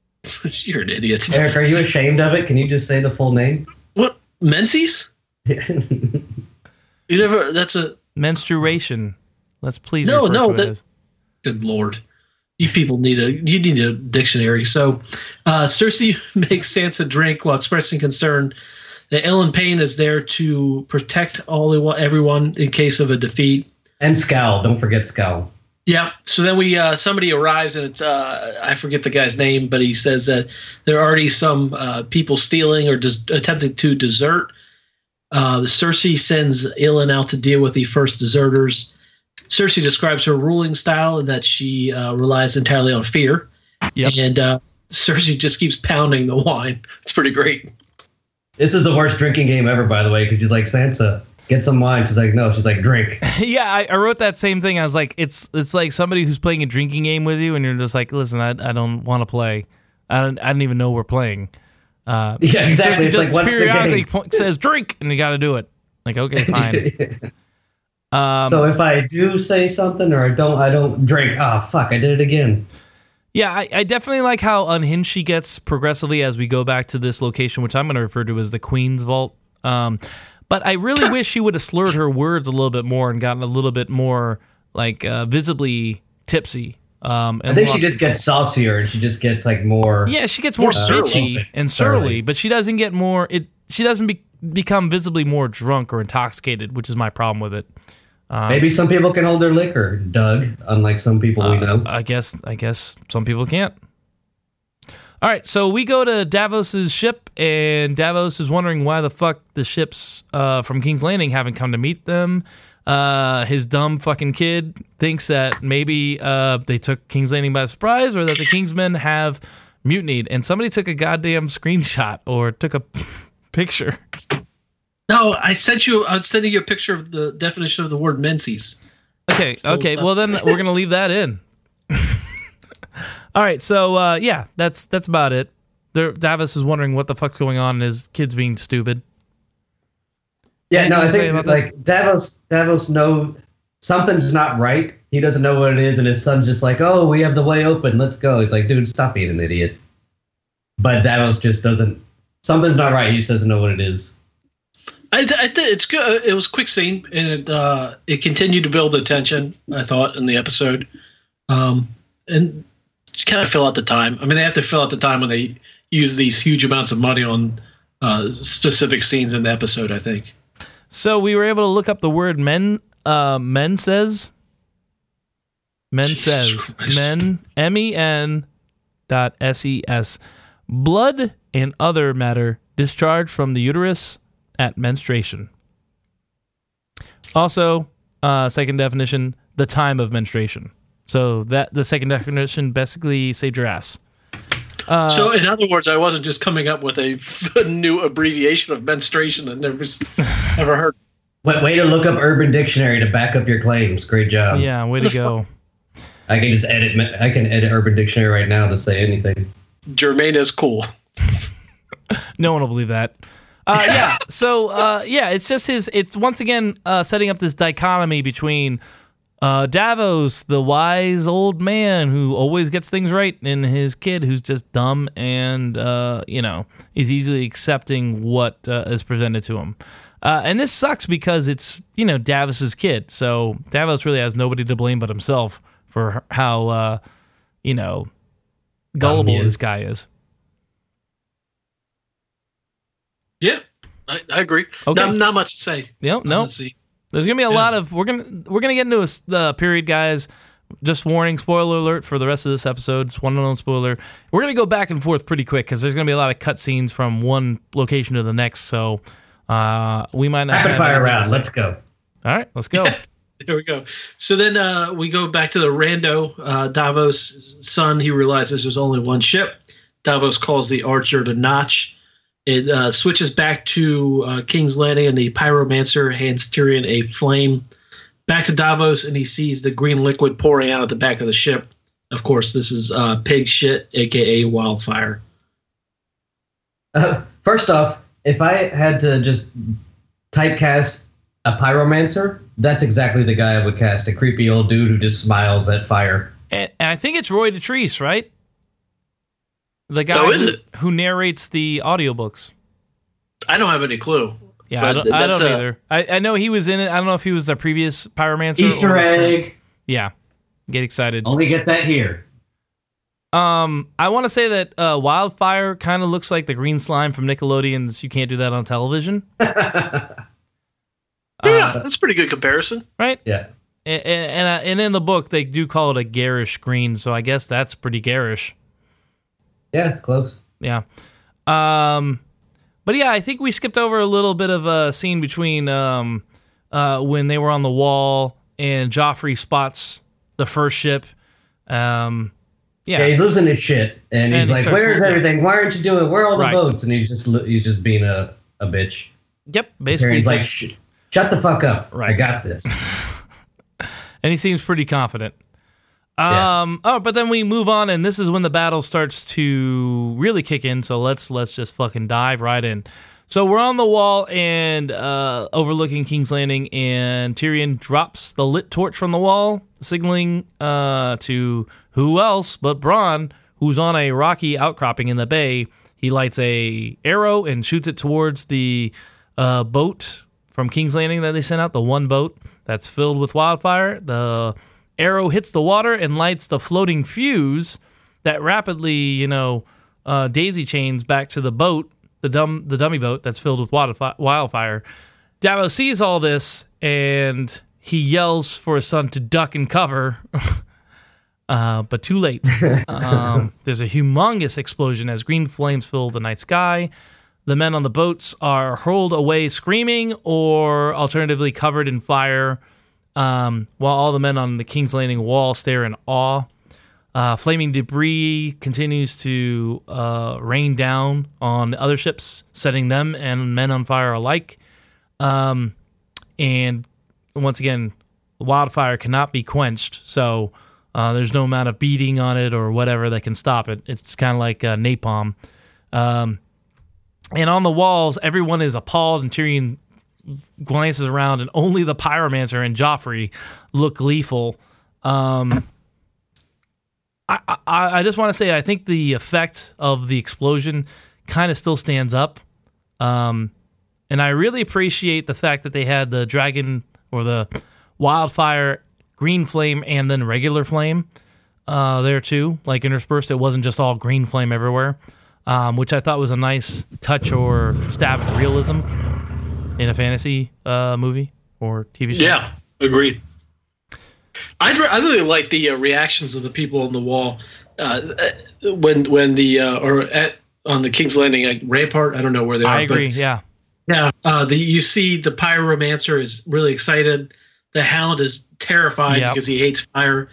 [LAUGHS] You're an idiot. Eric, are you ashamed of it? Can you just say the full name? What Menzies? [LAUGHS] You never. That's a Menstruation. Let's please. No, refer no, to that- as- good lord. You people need a you need a dictionary. So, uh, Cersei [LAUGHS] makes Sansa drink while expressing concern that Ilyn Payne is there to protect all everyone in case of a defeat. and Scowl. Don't forget Scowl. Yeah. So then we uh, somebody arrives and it's uh, I forget the guy's name, but he says that there are already some uh, people stealing or des- attempting to desert. Uh, Cersei sends Ilyn out to deal with the first deserters. Cersei describes her ruling style and that she uh, relies entirely on fear. Yep. And uh, Cersei just keeps pounding the wine. It's pretty great. This is the worst drinking game ever, by the way, because she's like Sansa, get some wine. She's like, no. She's like, drink. [LAUGHS] yeah, I, I wrote that same thing. I was like, it's it's like somebody who's playing a drinking game with you, and you're just like, listen, I, I don't want to play. I don't I don't even know we're playing. Uh, [LAUGHS] Yeah, exactly. It's like, just the periodically says drink, and you got to do it. Like, okay, [LAUGHS] fine. Um, so if I do say something or I don't, I don't drink. Ah, fuck! I did it again. Yeah, I, I definitely like how unhinged she gets progressively as we go back to this location, which I'm going to refer to as the Queen's Vault. Um, but I really wish she would have slurred her words a little bit more and gotten a little bit more like uh, visibly tipsy. Um, and I think she just gets saucier and she just gets like more. yeah, she gets more surly. bitchy and surly, but she doesn't get more. It she doesn't be, become visibly more drunk or intoxicated, which is my problem with it. Maybe some people can hold their liquor, Doug. Unlike some people we Uh, know. I guess I guess some people can't. All right, so we go to Davos's ship, and Davos is wondering why the fuck the ships uh, from King's Landing haven't come to meet them. Uh, his dumb fucking kid thinks that maybe uh, they took King's Landing by surprise, or that the Kingsmen have mutinied, and somebody took a goddamn screenshot or took a [LAUGHS] picture. No, I sent you. I was sending you a picture of the definition of the word menses. Okay, okay. Well, then we're gonna leave that in. [LAUGHS] All right, so uh, yeah, that's that's about it. There, Davos is wondering what the fuck's going on, and his kids being stupid. Yeah, no, I think about this? like Davos. Davos know something's not right. He doesn't know what it is, and his son's just like, "Oh, we have the way open. Let's go." He's like, "Dude, stop being an idiot." But Davos just doesn't. Something's not right. He just doesn't know what it is. I, th- I th- it's good. It was a quick scene, and it uh, it continued to build the tension. I thought in the episode, um, and kind of fill out the time. I mean, they have to fill out the time when they use these huge amounts of money on uh, specific scenes in the episode. I think. So we were able to look up the word men. Uh, men says. Men Jesus says Christ. men m e n dot s e s blood and other matter discharged from the uterus at menstruation. Also, uh, second definition: the time of menstruation. So that the second definition basically saved your ass. Uh, so, in other words, I wasn't just coming up with a [LAUGHS] new abbreviation of menstruation that never s- [LAUGHS] ever heard. Way, way to look up Urban Dictionary to back up your claims. Great job. yeah, way to go. I can just edit. I can edit Urban Dictionary right now to say anything. Jermaine is cool. [LAUGHS] No one will believe that. Uh, yeah. So uh, yeah, it's just his. It's once again uh, setting up this dichotomy between uh, Davos, the wise old man who always gets things right, and his kid who's just dumb and uh, you know is easily accepting what uh, is presented to him. Uh, and this sucks because it's you know Davos's kid, so Davos really has nobody to blame but himself for how uh, you know gullible this guy is. Yeah, I, I agree. Okay. Not, not much to say. Yep, no, Let's see. There's gonna be a Yeah. lot of we're gonna we're gonna get into a s- the period, guys. Just warning, spoiler alert for the rest of this episode. It's one unknown spoiler. We're gonna go back and forth pretty quick because there's gonna be a lot of cutscenes from one location to the next. So uh, we might not Rapid fire anything round. Let's go. All right, let's go. [LAUGHS] There we go. So then uh, we go back to the rando. Uh, Davos' son, he realizes there's only one ship. Davos calls the archer to notch. It uh, switches back to uh, King's Landing, and the pyromancer hands Tyrion a flame. Back to Davos, and he sees the green liquid pouring out at the back of the ship. Of course, this is uh, pig shit, aka wildfire. Uh, first off, if I had to just typecast a pyromancer, that's exactly the guy I would cast. A creepy old dude who just smiles at fire. and, and I think it's Roy Dotrice, right? The guy Oh, is who, it? who narrates the audiobooks. I don't have any clue. Yeah, I don't, I don't uh, either. I, I know he was in it. I don't know if he was the previous pyromancer. Easter egg. Yeah, get excited. Only get that here. Um, I want to say that uh, Wildfire kind of looks like the green slime from Nickelodeon's. You can't do that on television, [LAUGHS] Yeah, Uh, that's a pretty good comparison. right? yeah. And and, uh, and in the book they do call it a garish green, so I guess that's pretty garish. Yeah, it's close. Yeah. Um, but yeah, I think we skipped over a little bit of a scene between um, uh, when they were on the wall and Joffrey spots the first ship. Um, Yeah, yeah, he's losing his shit, and, And he's he like, "Where's everything? Why aren't you doing? Where are all the Right. boats?" And he's just he's just being a, a bitch. yep, basically. He's like, "Sh- "Shut the fuck up! Right. I got this." [LAUGHS] and he seems pretty confident. Yeah. Um, oh, but then we move on, and this is when the battle starts to really kick in. So let's let's just fucking dive right in. So we're on the wall and uh, overlooking King's Landing, and Tyrion drops the lit torch from the wall, signaling uh, to who else but Bronn, who's on a rocky outcropping in the bay. He lights a arrow and shoots it towards the uh, boat from King's Landing that they sent out, the one boat that's filled with wildfire. The arrow hits the water and lights the floating fuse that rapidly, you know, uh, daisy chains back to the boat, the dumb, the dummy boat that's filled with wildfi- wildfire. Davos sees all this and he yells for his son to duck and cover, [LAUGHS] uh, but too late. [LAUGHS] um, there's a humongous explosion as green flames fill the night sky. The men on the boats are hurled away screaming or alternatively covered in fire, um, while all the men on the King's Landing wall stare in awe. Uh, flaming debris continues to uh, rain down on the other ships, setting them and men on fire alike. Um, and once again, wildfire cannot be quenched, so uh, there's no amount of beating on it or whatever that can stop it. It's kind of like napalm. Um, and on the walls, everyone is appalled, and Tyrion glances around, and only the pyromancer and Joffrey look gleeful. Um, I, I, I just want to say I think the effect of the explosion kind of still stands up. Um, and I really appreciate the fact that they had the dragon or the wildfire, green flame, and then regular flame uh, there too, like interspersed. It wasn't just all green flame everywhere, um, which I thought was a nice touch or stab at realism in a fantasy uh, movie or TV show. Yeah, agreed. I I really like the uh, reactions of the people on the wall uh, uh, when when the uh, or at on the King's Landing like Rampart. I don't know where they are. I but- agree. Yeah. Yeah, uh, the you see the pyromancer is really excited. The Hound is terrified Yep. because he hates fire.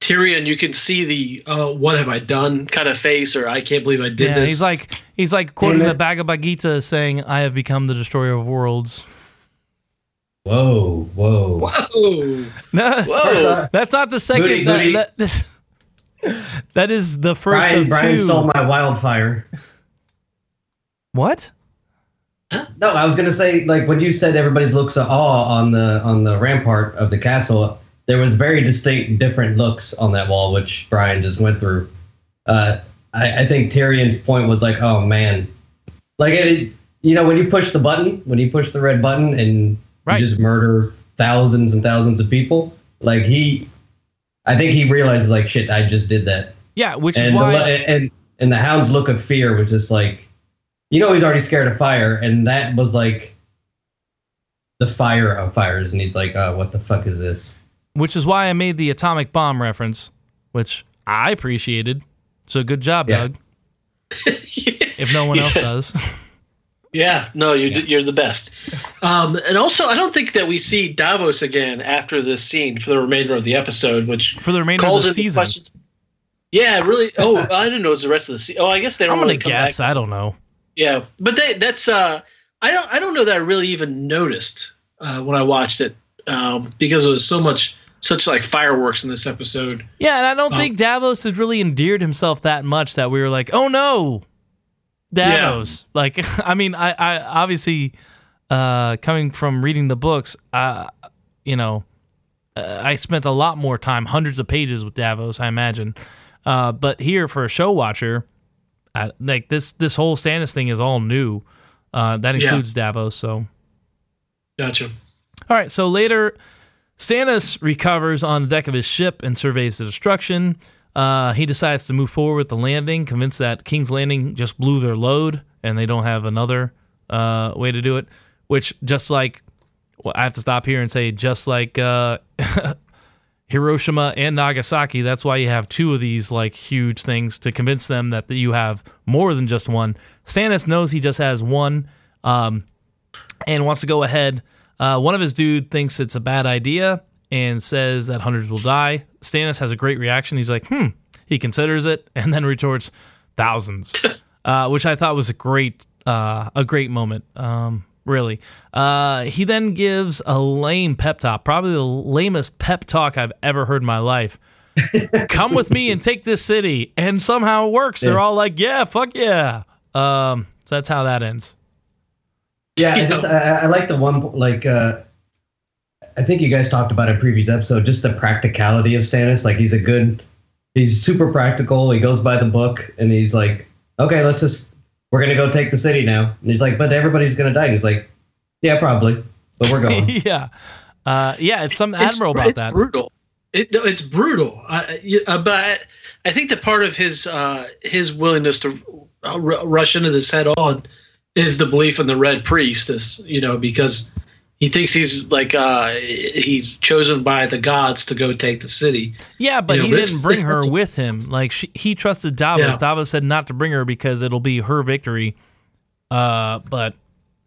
Tyrion, you can see the uh, "What have I done?" kind of face, or "I can't believe I did Yeah, this." he's like he's like quoting the Bhagavad Gita, saying, "I have become the destroyer of worlds." Whoa, whoa. "Whoa, [LAUGHS] No, whoa!" that's not the second. Moody, that, Moody. that- [LAUGHS] that is the first Brian, of Brian two. stole my wildfire. what? No, I was gonna say like when you said everybody's looks of awe on the on the rampart of the castle, there was very distinct different looks on that wall, which Brian just went through. Uh, I, I think Tyrion's point was like, oh man, like it, you know when you push the button, when you push the red button and Right. you just murder thousands and thousands of people, like he, I think he realizes like shit, I just did that, Yeah, which is and why. the, and and the hound's look of fear was just like, you know, he's already scared of fire, and that was like the fire of fires, and he's like, oh, what the fuck is this? Which is why I made the atomic bomb reference, which I appreciated. So good job, Yeah. Doug. [LAUGHS] If no one else does. Yeah, [LAUGHS] no, you're you're the best. Um, and also, I don't think that we see Davos again after this scene for the remainder of the episode, which For the remainder calls of the season. question. Yeah, really. Oh, [LAUGHS] I didn't know it was the rest of the season. Oh, I guess they don't I'm gonna really come guess. back. I don't know. Yeah, but they, that's uh, I don't I don't know that I really even noticed uh, when I watched it um, because it was so much such like fireworks in this episode. Yeah, and I don't Oh. think Davos has really endeared himself that much that we were like, oh no, Davos. Like, [LAUGHS] I mean, I, I obviously, uh, coming from reading the books, uh, you know, uh, I spent a lot more time, hundreds of pages with Davos, I imagine. Uh, but here for a show watcher, I, like this this whole Stannis thing is all new. Uh, that Yeah. includes Davos. So Gotcha. all right. So later, Stannis recovers on the deck of his ship and surveys the destruction. Uh, he decides to move forward with the landing, convinced that King's Landing just blew their load and they don't have another uh, way to do it. Which, just like, well, I have to stop here and say, just like uh, [LAUGHS] Hiroshima and Nagasaki, that's why you have two of these like huge things to convince them that you have more than just one. Stannis knows he just has one. Um, and wants to go ahead. Uh, one of his dude thinks it's a bad idea and says that hundreds will die. Stannis has a great reaction. He's like, hmm. He considers it [LAUGHS] and then retorts, thousands, [LAUGHS] uh, which I thought was a great, uh, a great moment. Um, really. Uh, he then gives a lame pep talk, probably the lamest pep talk I've ever heard in my life. [LAUGHS] Come with me and take this city, and somehow it works. They're all like, "Yeah, fuck yeah." Um, so that's how that ends. Yeah, [LAUGHS] I, just, I, I like the one like uh, I think you guys talked about in previous episode, just the practicality of Stannis. Like he's a good, he's super practical. He goes by the book, and he's like, okay, let's just we're gonna go take the city now. And he's like, but everybody's gonna die. And he's like, yeah, probably, but we're [LAUGHS] going. yeah, uh, yeah. It's some It's- admiral about it's that. brutal. It, no, it's brutal. I, I- uh, but I, I think that part of his uh, his willingness to uh, r- rush into this head on is the belief in the Red Priestess. You know, because he thinks he's like uh, he's chosen by the gods to go take the city. Yeah, but You know, he but didn't bring her with him. Like she, he trusted Davos. Yeah. Davos said not to bring her because it'll be her victory. Uh, but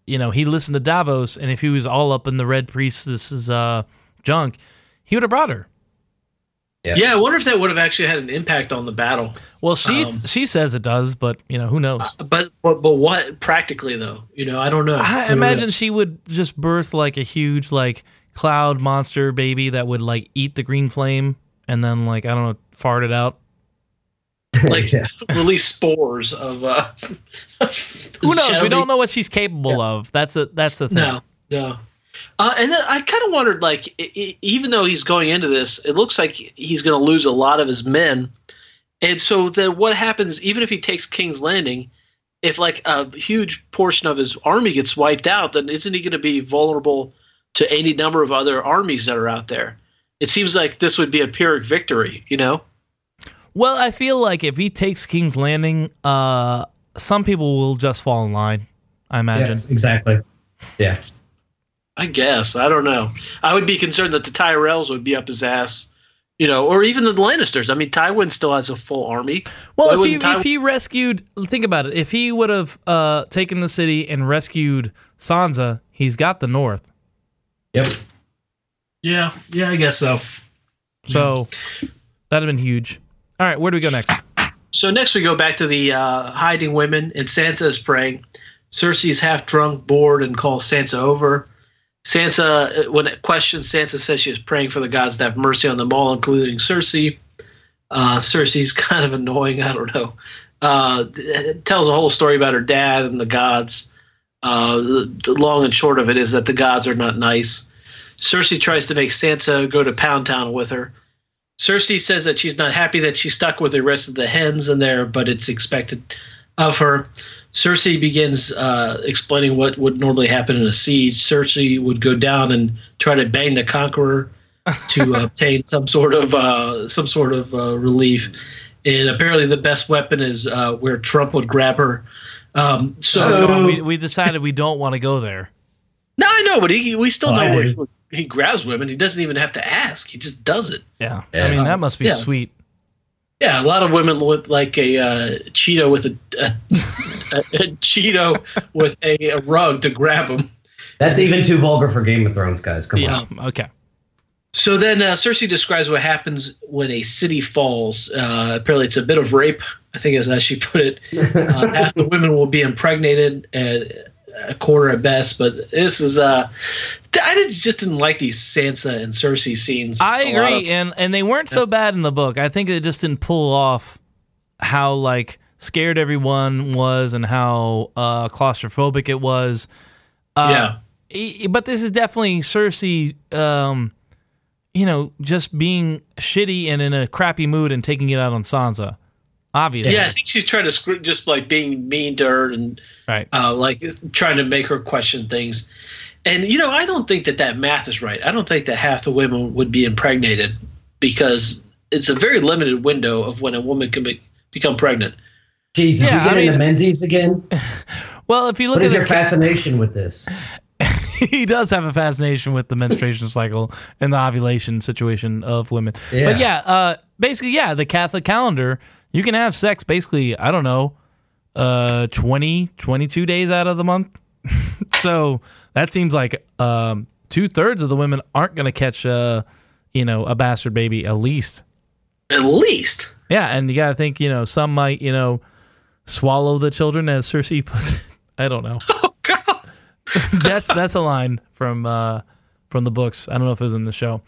you know, he listened to Davos, and if he was all up in the Red Priestess's uh, junk, he would have brought her. Yeah. Yeah, I wonder if that would have actually had an impact on the battle. Well, she Um, she says it does, but you know, who knows? But but, but what practically though? You know, I don't know. I don't know. imagine she would just birth like a huge like cloud monster baby that would like eat the green flame and then like I don't know fart it out. [LAUGHS] like Yeah. release spores of. Uh, [LAUGHS] Who knows? We don't know what she's capable of. That's a that's the thing. No, no. Uh, and then I kind of wondered, like, i- i- even though he's going into this, it looks like he's going to lose a lot of his men. And so then what happens, even if he takes King's Landing, if like a huge portion of his army gets wiped out, then isn't he going to be vulnerable to any number of other armies that are out there? It seems like this would be a Pyrrhic victory, you know? Well, I feel like if he takes King's Landing, uh, some people will just fall in line. I imagine. Yeah, exactly. Yeah. I guess. I don't know. I would be concerned that the Tyrells would be up his ass, you know, or even the Lannisters. I mean, Tywin still has a full army. Why Well, if he, Ty- if he rescued, think about it. If he would have uh, taken the city and rescued Sansa, he's got the North. Yep. Yeah, yeah, I guess so. So that'd have been huge. All right, where do we go next? So next we go back to the uh, hiding women, and Sansa is praying. Cersei's half drunk, bored, and calls Sansa over. Sansa, when it questions, Sansa says she is praying for the gods to have mercy on them all, including Cersei. Uh, Cersei's [LAUGHS] kind of annoying. I don't know. Uh, tells a whole story about her dad and the gods. Uh, the, the long and short of it is that the gods are not nice. Cersei tries to make Sansa go to Pound Town with her. Cersei says that she's not happy that she's stuck with the rest of the hens in there, but it's expected of her. Cersei begins uh, explaining what would normally happen in a siege. Cersei would go down and try to bang the conqueror to [LAUGHS] obtain some sort of uh, some sort of uh, relief. And apparently, the best weapon is uh, where Trump would grab her. Um, so come on, we, we decided we don't want to go there. no, I know, but he, we still Oh, know do. where he grabs women. He doesn't even have to ask; he just does it. Yeah, Yeah. I mean that must be Yeah. sweet. Yeah, a lot of women with like a uh, Cheeto with a, a, a, a Cheeto with a, a rug to grab them. That's even too vulgar for Game of Thrones, guys. Come Yeah. on. Okay. So then uh, Cersei describes what happens when a city falls. Uh, apparently, it's a bit of rape. I think, as, as she put it, [LAUGHS] uh, half the women will be impregnated, and a quarter at best. But this is, uh, I did, just didn't like these Sansa and Cersei scenes. I agree, and and they weren't so bad in the book. I think it just didn't pull off how like scared everyone was and how uh, claustrophobic it was. Uh, Yeah. but this is definitely Cersei. Um, you know, just being shitty and in a crappy mood and taking it out on Sansa. Obviously, Yeah, I think she's trying to screw, just like being mean to her and right. uh, like trying to make her question things. And you know, I don't think that that math is right. I don't think that half the women would be impregnated because it's a very limited window of when a woman can be, become pregnant. Jesus, Yeah, you I get into mean- Menzies again? [LAUGHS] Well, if you look What at is the your ca- fascination with this? [LAUGHS] he does have a fascination with the menstruation cycle and the ovulation situation of women. Yeah. But yeah, uh, basically, yeah, the Catholic calendar, you can have sex basically, I don't know, uh, 20, 22 days out of the month. [LAUGHS] so that seems like um, two thirds of the women aren't going to catch, uh, you know, a bastard baby at least. At least. Yeah, and you got to think, you know, some might, you know, swallow the children as Cersei puts it. [LAUGHS] I don't know. [LAUGHS] Oh God. that's that's a line from uh from the books. I don't know if it was in the show.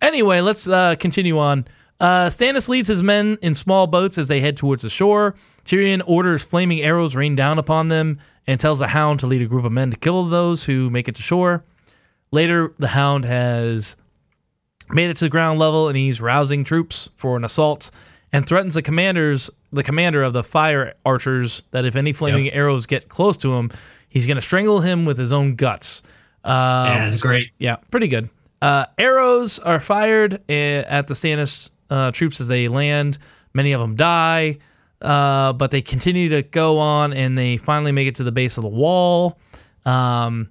Anyway, let's uh continue on. Uh Stannis leads his men in small boats as they head towards the shore. Tyrion orders flaming arrows rain down upon them and tells the hound to lead a group of men to kill those who make it to shore. Later, the hound has made it to the ground level and he's rousing troops for an assault and threatens the commanders the commander of the fire archers that if any flaming arrows get close to him he's going to strangle him with his own guts um, yeah, it's great. yeah, pretty good. Uh, arrows are fired uh, at the Stannis uh, troops as they land. Many of them die, uh, but they continue to go on, and they finally make it to the base of the wall. Um,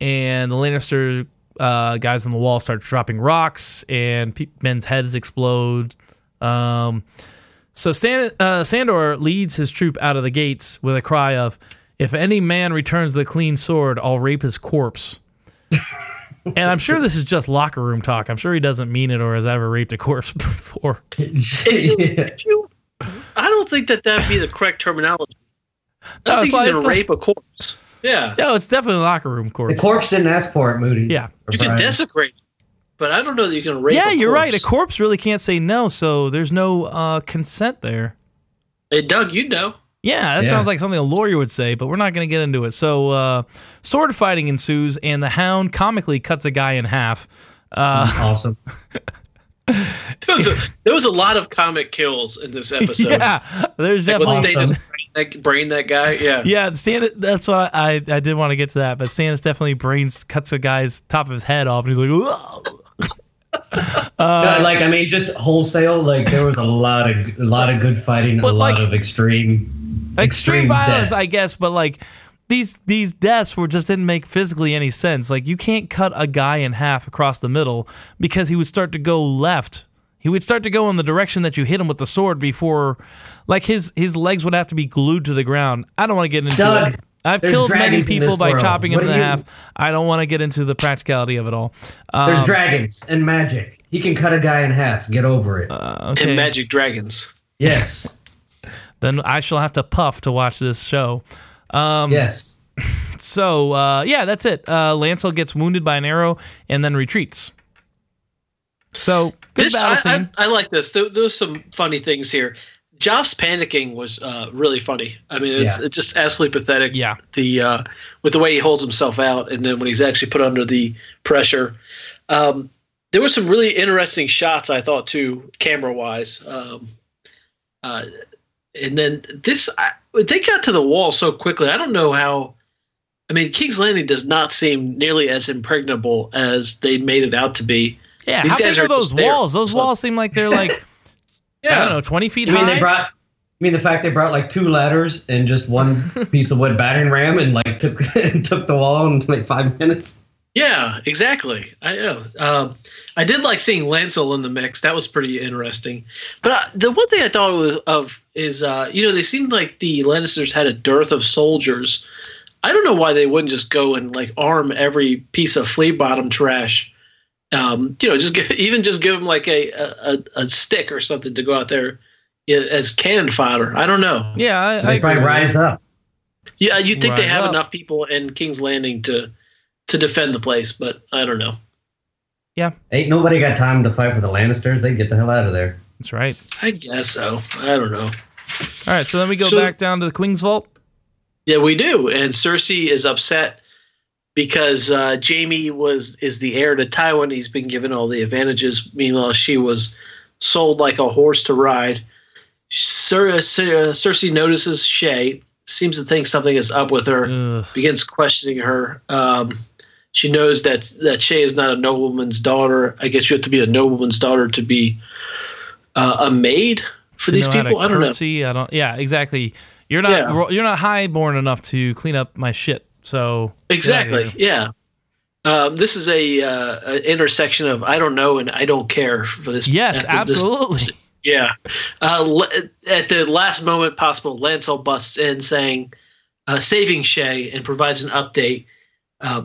and the Lannister uh, guys on the wall start dropping rocks, and pe- men's heads explode. Um, so Stan, uh, Sandor leads his troop out of the gates with a cry of, "If any man returns the clean sword, I'll rape his corpse." [LAUGHS] and I'm sure this is just locker room talk. I'm sure he doesn't mean it or has ever raped a corpse [LAUGHS] before. If you, I don't think that that'd be the correct terminology. I No, don't think like- you it's can like- rape a corpse. Yeah, No, it's definitely a locker room corpse. the corpse. corpse didn't ask for it, Moody. Yeah. Or you can Brian. desecrate, but I don't know that you can rape. Yeah, a you're right. A corpse. corpse really can't say no, so there's no uh, consent there. Hey, Doug, you know. Yeah, that Yeah. sounds like something a lawyer would say, but we're not going to get into it. So, uh, sword fighting ensues, and the hound comically cuts a guy in half. Uh, Awesome. [LAUGHS] There was, a, there was a lot of comic kills in this episode. [LAUGHS] yeah, there's Like when definitely. Stannis brain that, brain that guy. Yeah. Yeah, Stan. That's why I, I did want to get to that, but Stannis definitely brains cuts a guy's top of his head off, and he's like, "Whoa." [LAUGHS] Uh, like I mean, just wholesale. Like there was a lot of a lot of good fighting, a lot like- of extreme, extreme violence, deaths. I guess, but like these these deaths were just didn't make physically any sense. Like you can't cut a guy in half across the middle because he would start to go left. He would start to go in the direction that you hit him with the sword before, like his his legs would have to be glued to the ground. I don't want to get into Doug, it. I've killed many people by world. chopping him in you- half. I don't want to get into the practicality of it all. There's Um, dragons and magic. He can cut a guy in half. Get over it. uh, okay. And Magic Dragons. yes. [LAUGHS] then I shall have to puff to watch this show. Um, yes. [LAUGHS] So uh, yeah, that's it. Uh, Lancel gets wounded by an arrow and then retreats. So good This, battle I, scene. I, I like this. There, there was some funny things here. Joff's panicking was uh, really funny. I mean, it's, Yeah. it's just absolutely pathetic. yeah, The uh, with the way he holds himself out, and then when he's actually put under the pressure. Um, there were some really interesting shots I thought too, camera wise. Um, uh, and then this, I, they got to the wall so quickly. I don't know how. I mean, King's Landing does not seem nearly as impregnable as they made it out to be. yeah. These How guys big are are those just there. walls? Those So- walls seem like they're like yeah. [LAUGHS] I don't know, twenty feet You mean high. they brought? I mean the fact they brought like two ladders and just one [LAUGHS] piece of wood battering ram and like took [LAUGHS] took the wall in like five minutes. Yeah, exactly. I know. Um, I did like seeing Lancel in the mix. That was pretty interesting. But uh, the one thing I thought was of is, uh, you know, they seemed like the Lannisters had a dearth of soldiers. I don't know why they wouldn't just go and like arm every piece of flea bottom trash. Um, you know, just [LAUGHS] give, even just give them like a, a a stick or something to go out there as cannon fodder. I don't know. yeah, I, I They agree probably with rise up. Yeah, you think they have up. enough people in King's Landing to to defend the place, but I don't know. Yeah. Ain't nobody got time to fight for the Lannisters. They get the hell out of there. That's right. I guess so. I don't know. All right, so then we go So- back down to the Queen's Vault. Yeah, we do. And Cersei is upset because uh, Jaime was is the heir to Tywin. He's been given all the advantages. Meanwhile, she was sold like a horse to ride. Cer- Cer- Cersei notices Shae, seems to think something is up with her, Ugh. begins questioning her. Um, she knows that that Shae is not a nobleman's daughter. I guess you have to be a nobleman's daughter to be uh, a maid for To these know how to people. I don't know. I don't. Yeah, exactly. You're not. Yeah. You're not highborn enough to clean up my shit. So Exactly. Yeah. Um, this is a uh, an intersection of I don't know and I don't care for this. Yes, after [LAUGHS] this- absolutely. Yeah. Uh, at the last moment possible, Lancel busts in saying, uh, saving Shae and provides an update. Uh,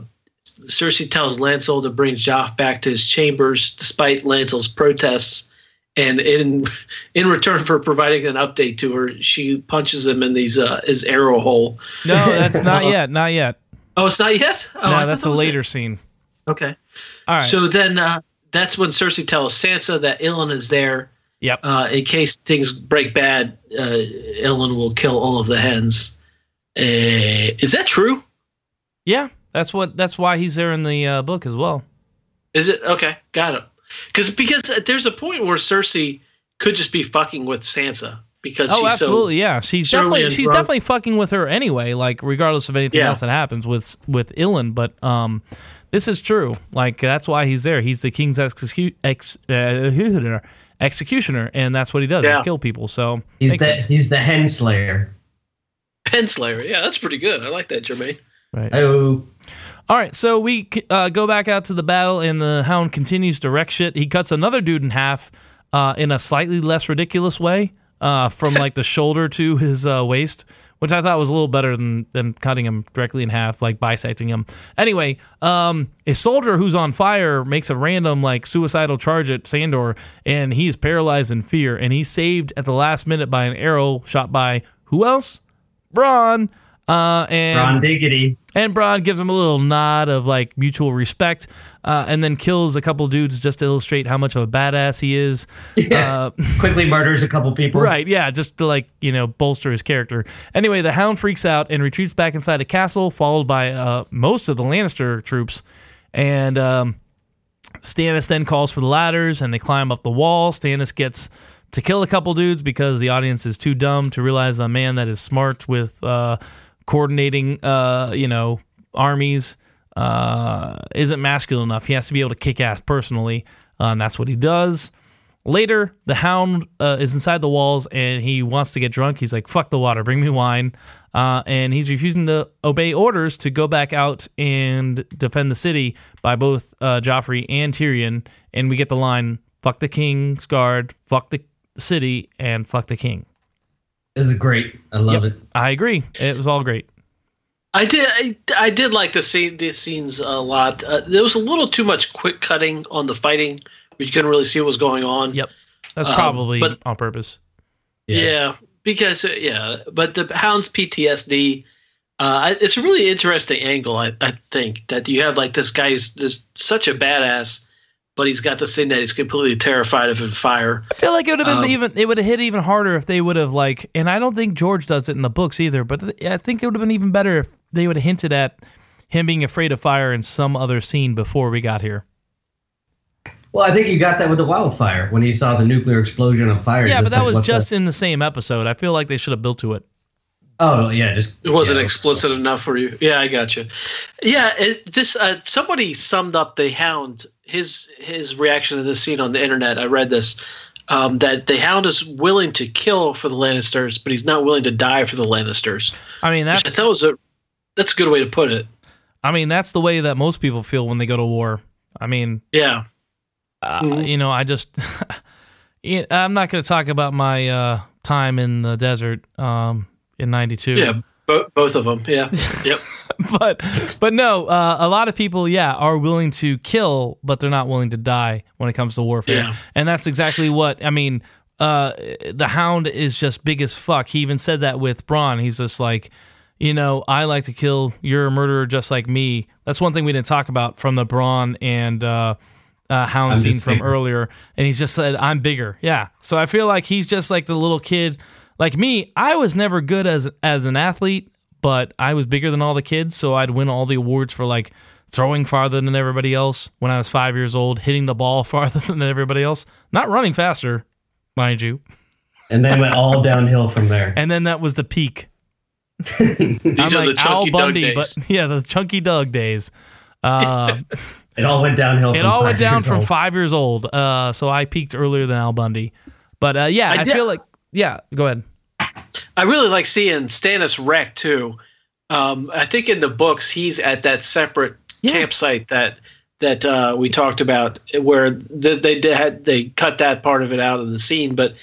Cersei tells Lancel to bring Joff back to his chambers despite Lancel's protests. And in [LAUGHS] in return for providing an update to her, she punches him in these uh, his arrow hole. No, that's not [LAUGHS] yet. Not yet. Oh, it's not yet. Oh, no, that's that a was it. later scene. Okay. All right. So then uh, that's when Cersei tells Sansa that Ilyn is there. Yep. Uh, in case things break bad, uh, Ilyn will kill all of the hens. Uh, is that true? yeah, that's what. That's why he's there in the uh, book as well. Is it okay? Got it. Because because there's a point where Cersei could just be fucking with Sansa because Oh, she's absolutely. yeah, she's definitely she's drunk. definitely fucking with her anyway. Like regardless of anything Yeah. else that happens with with Ilyn, but um, this is true. Like that's why he's there. He's the king's execu- ex, uh, [LAUGHS] executioner, and that's what he does. Yeah. Is kill people. So He's the sense. he's the hen slayer. Henslayer. Yeah, that's pretty good. I like that, Jermaine. Right. Oh, All right, so we uh, go back out to the battle, and the Hound continues to wreck shit. He cuts another dude in half uh, in a slightly less ridiculous way, uh, from [LAUGHS] like the shoulder to his uh, waist, which I thought was a little better than than cutting him directly in half, like bisecting him. Anyway, um, a soldier who's on fire makes a random like suicidal charge at Sandor, and he's paralyzed in fear, and he's saved at the last minute by an arrow shot by who else? Bronn. Uh, and Bronn Diggity. and Bronn gives him a little nod of like mutual respect, uh, and then kills a couple dudes just to illustrate how much of a badass he is. Yeah. Uh, [LAUGHS] Quickly murders a couple people. right, yeah, just to like you know bolster his character. Anyway, the Hound freaks out and retreats back inside a castle, followed by uh, most of the Lannister troops, and um, Stannis then calls for the ladders, and they climb up the wall. Stannis gets to kill a couple dudes because the audience is too dumb to realize a man that is smart with uh, coordinating, uh, you know, armies uh, isn't masculine enough. He has to be able to kick ass personally, uh, and that's what he does. Later, the hound uh, is inside the walls and he wants to get drunk. He's like, fuck the water, bring me wine. Uh, and he's refusing to obey orders to go back out and defend the city by both uh, Joffrey and Tyrion. And we get the line, fuck the king's guard, fuck the city, and fuck the king. This is great. I love Yep. it. I agree. It was all great. I did. I, I did like the scene. These scenes a lot. Uh, there was a little too much quick cutting on the fighting. You couldn't really see what was going on. Yep. That's Um, probably but- on purpose. Yeah. because uh, yeah, but the Hound's PTSD. Uh, it's a really interesting angle. I, I think that you have like this guy who's just such a badass, but he's got this thing that he's completely terrified of in fire. I feel like it would have been Um, even. It would have hit even harder if they would have like. And I don't think George does it in the books either. But I think it would have been even better if they would have hinted at him being afraid of fire in some other scene before we got here. Well, I think you got that with the wildfire when he saw the nuclear explosion of fire. Yeah, but that like, was what the- just in the same episode. I feel like they should have built to it. Oh yeah, just It wasn't yeah. explicit enough for you. Yeah, I got you. Yeah, it, this uh, somebody summed up the Hound his his reaction to this scene on the internet. I read this um, that the Hound is willing to kill for the Lannisters, but he's not willing to die for the Lannisters. I mean, Which I that's. thought was a that's a good way to put it. I mean, that's the way that most people feel when they go to war. I mean, Yeah, uh, Mhm. you know, I just. [LAUGHS] I'm not going to talk about my uh, time in the desert um, in '92. yeah, bo- both of them. Yeah, [LAUGHS] yep. but but no, uh, a lot of people, yeah, are willing to kill, but they're not willing to die when it comes to warfare. Yeah. And that's exactly what I mean. Uh, the Hound is just big as fuck. He even said that with Bronn. He's just like, you know, I like to kill. You're a murderer just like me. That's one thing we didn't talk about from the Bronn and uh, uh, Hound I'm scene from bigger. earlier. And he's just said, I'm bigger. Yeah. So I feel like he's just like the little kid. Like me, I was never good as as an athlete, but I was bigger than all the kids, so I'd win all the awards for like throwing farther than everybody else when I was five years old, hitting the ball [LAUGHS] farther than everybody else, not running faster, mind you. and then went all downhill from there. and then that was the peak. These I'm are like the Al Chunky Doug Bundy, days. but [LAUGHS] yeah, the Chunky Doug days. Uh, [LAUGHS] It all went downhill. it from all went five down years from old. five years old. Uh, so I peaked earlier than Al Bundy. But uh, yeah, I, I did- feel like yeah. Go ahead. I really like seeing Stannis wreck too. Um, I think in the books he's at that separate Yeah. campsite that that uh, we talked about, where they, they did had they cut that part of it out of the scene. But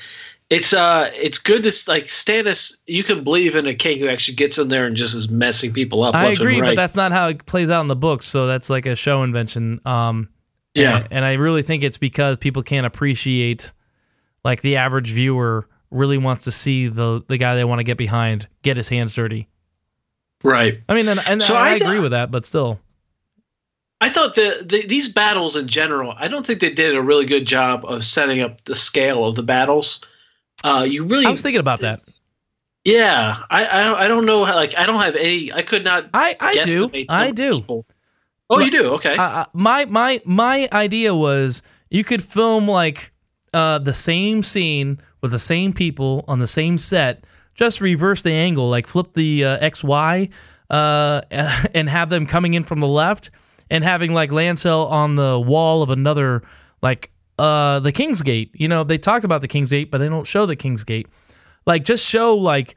it's uh it's good to like Stannis. You can believe in a king who actually gets in there and just is messing people up. I agree, but that's not how it plays out in the books. So that's like a show invention. Um, yeah. and, and I really think it's because people can't appreciate, like the average viewer really wants to see the the guy they want to get behind get his hands dirty. Right. I mean, and, and So I, I- agree with that, but still, I thought the, the these battles in general, I don't think they did a really good job of setting up the scale of the battles. Uh, you really, I was thinking about that. yeah. I, I don't- I don't know how like I don't have any. I could not. I I do, I do. people. Oh, you do? Okay. my my my idea was you could film like uh, the same scene with the same people on the same set, just reverse the angle, like flip the uh, X Y, uh, [LAUGHS] and have them coming in from the left, and having like Lancel on the wall of another like uh, the King's Gate. You know, they talked about the King's Gate, but they don't show the King's Gate. Like, just show like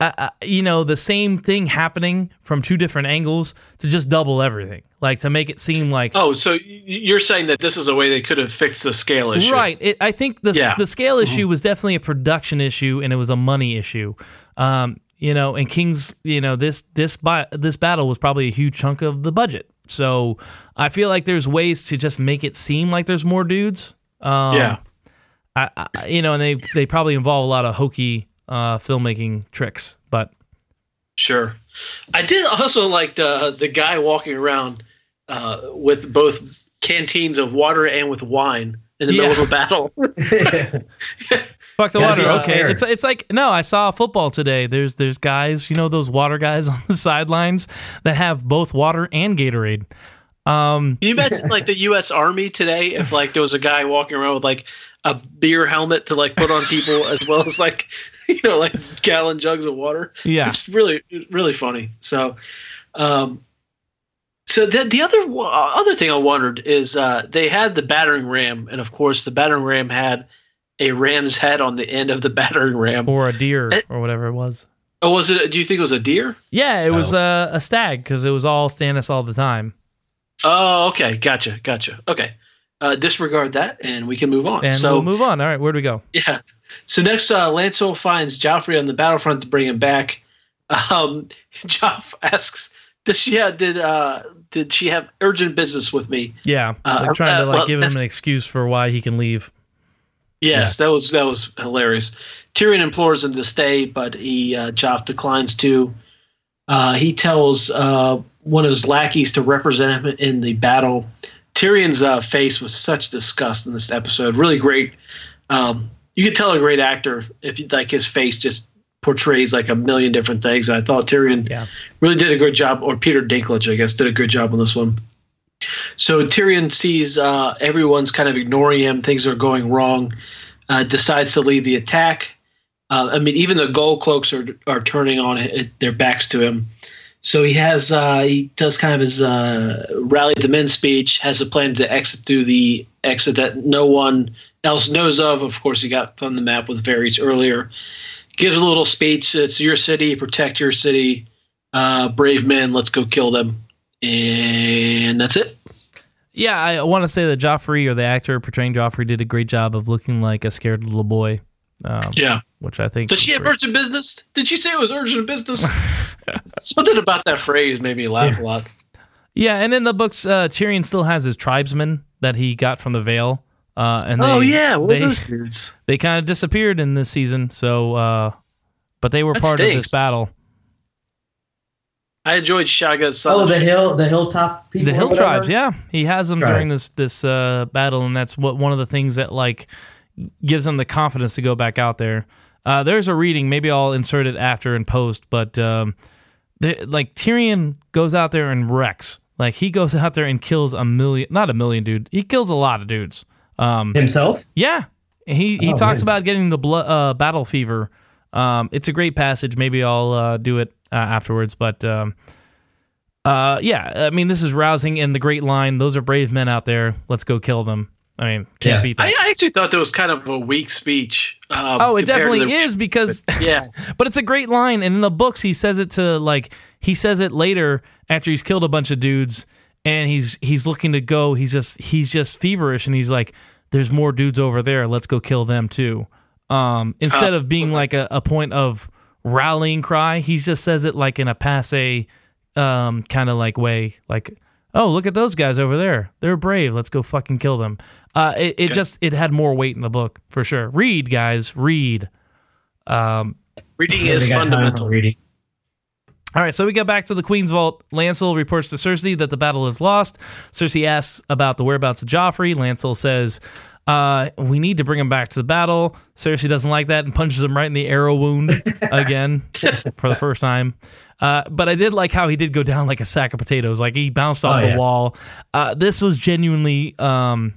uh, you know the same thing happening from two different angles to just double everything like to make it seem like oh, so you're saying that this is a way they could have fixed the scale issue, right. It, i think the, Yeah. the scale issue was definitely a production issue and it was a money issue. Um, you know and king's you know this this bi- this battle was probably a huge chunk of the budget. So i feel like there's ways to just make it seem like there's more dudes. Um, Yeah. I, I, you know and they they probably involve a lot of hokey uh, filmmaking tricks but Sure. I did also like the the guy walking around uh, with both canteens of water and with wine in the Yeah. middle of a battle. [LAUGHS] Fuck the water. Okay, it's it's like no. I saw football today. There's there's guys, you know, those water guys [LAUGHS] on the sidelines that have both water and Gatorade. Um, Can you imagine like the U.S. Army today if like there was a guy walking around with like a beer helmet to like put on people [LAUGHS] as well as like [LAUGHS] you know like gallon jugs of water? yeah, It's really it's really funny. So, um, so the the other other thing I wondered is uh, they had the battering ram, and of course the battering ram had a ram's head on the end of the [LAUGHS] battering ram. or a deer Eh. or whatever it was. Oh, was it? Do you think it was a deer? Yeah, it was Oh. uh, a stag because it was all Stannis all the time. Oh, okay, gotcha, gotcha. Okay, uh, disregard that, and we can move on. And so we'll move on. All right, where do we go? Yeah. So next, uh, Lancel finds Joffrey on the battlefront to bring him back. Um, [LAUGHS] Joff asks, "Does she have did uh did she have urgent business with me?" Yeah, Uh, they're trying to uh, like give him an excuse for why he can leave. Yes, that was that was hilarious. Tyrion implores him to stay, but he uh, Joff declines to. Uh, he tells uh, one of his lackeys to represent him in the battle. Tyrion's uh, face was such disgust in this episode. Really great. Um, you could tell a great actor if you, like his face just portrays like a million different things. I thought Tyrion Yeah. really did a good job, or Peter Dinklage, I guess, did a good job on this one. So Tyrion sees uh, everyone's kind of ignoring him, things are going wrong, uh, decides to lead the attack. Uh, I mean, even the gold cloaks are are turning on it, their backs to him. So he has uh, he does kind of his uh, rally the men speech, has a plan to exit through the exit that no one else knows of. Of course, he got on the map with Varys earlier. Gives a little speech. It's your city, protect your city. Uh, brave men, let's go kill them. And that's it. Yeah, I want to say that Joffrey or the actor portraying Joffrey did a great job of looking like a scared little boy. Um, Yeah. which I think Does she have urgent business? Did she say it was urgent business? [LAUGHS] [LAUGHS] Something about that phrase made me laugh a lot. Yeah, and in the books, uh, Tyrion still has his tribesmen that he got from the Vale. Uh, and oh they, yeah, what they, those [LAUGHS] dudes? they kind of disappeared in this season. So, uh, but they were That part of this battle. I enjoyed Shagga's Oh, the hill, the hilltop people. the hill tribes, yeah, he has them Right. during this this uh, battle, and that's what one of the things that like gives him the confidence to go back out there. Uh, there's a reading, maybe I'll insert it after in post, but um, like Tyrion goes out there and wrecks. Like he goes out there and kills a million, not a million, dude. He kills a lot of dudes. Um, Himself? Yeah, he he Oh, talks man. about getting the blood, uh, battle fever. Um, it's a great passage. Maybe I'll uh, do it uh, afterwards. But um, uh, yeah, I mean, this is rousing and the great line. Those are brave men out there. Let's go kill them. I mean, can't Yeah. beat that. I, I actually thought that was kind of a weak speech. Um, oh, it definitely the- is because [LAUGHS] Yeah, [LAUGHS] But it's a great line, and in the books he says it to like he says it later after he's killed a bunch of dudes, and he's he's looking to go. He's just he's just feverish, and he's like, "There's more dudes over there. Let's go kill them too." Um, instead of being like a, a point of rallying cry, he just says it like in a passe um, kind of like way, like, "Oh, look at those guys over there. They're brave. Let's go fucking kill them." Uh, it, it just it had more weight in the book for sure. Read, guys, read. Um, reading is got time for fundamental. reading. all right, so we get back to the Queen's Vault. Lancel reports to Cersei that the battle is lost. Cersei asks about the whereabouts of Joffrey. Lancel says, uh, "We need to bring him back to the battle." Cersei doesn't like that and punches him right in the arrow wound [LAUGHS] again for the first time. Uh, but I did like how he did go down like a sack of potatoes. Like he bounced off Oh, the yeah. wall. Uh, this was genuinely um,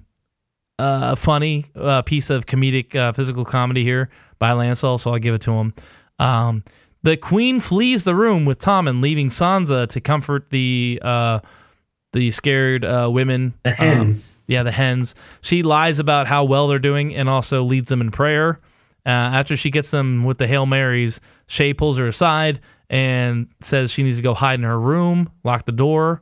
uh, funny uh, piece of comedic uh, physical comedy here by Lancel, so I'll give it to him. Um, the queen flees the room with Tommen, leaving Sansa to comfort the uh, the scared uh, women. The Um, hens. yeah, the hens. She lies about how well they're doing and also leads them in prayer. Uh, after she gets them with the Hail Marys, Shae pulls her aside and says she needs to go hide in her room, lock the door.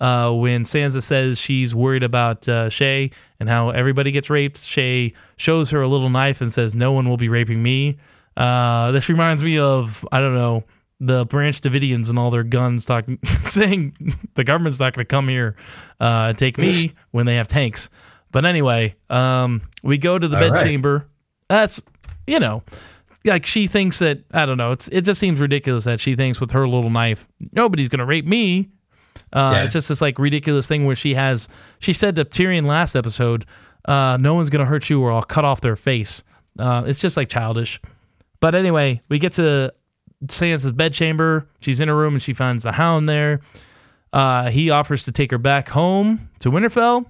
Uh, when Sansa says she's worried about uh, Shae and how everybody gets raped, Shae shows her a little knife and says, No one will be raping me. Uh, this reminds me of, I don't know, the Branch Davidians and all their guns talking, [LAUGHS] saying the government's not going to come here uh, and take me [LAUGHS] when they have tanks. But anyway, um, we go to the All right. bedchamber. That's, you know, like she thinks that I don't know. It's it just seems ridiculous that she thinks with her little knife, nobody's gonna rape me. Uh, Yeah. It's just this like ridiculous thing where she has. She said to Tyrion last episode, uh, "No one's gonna hurt you, or I'll cut off their face." Uh, it's just like childish. But anyway, we get to Sansa's bedchamber. She's in her room and she finds the Hound there. Uh, he offers to take her back home to Winterfell,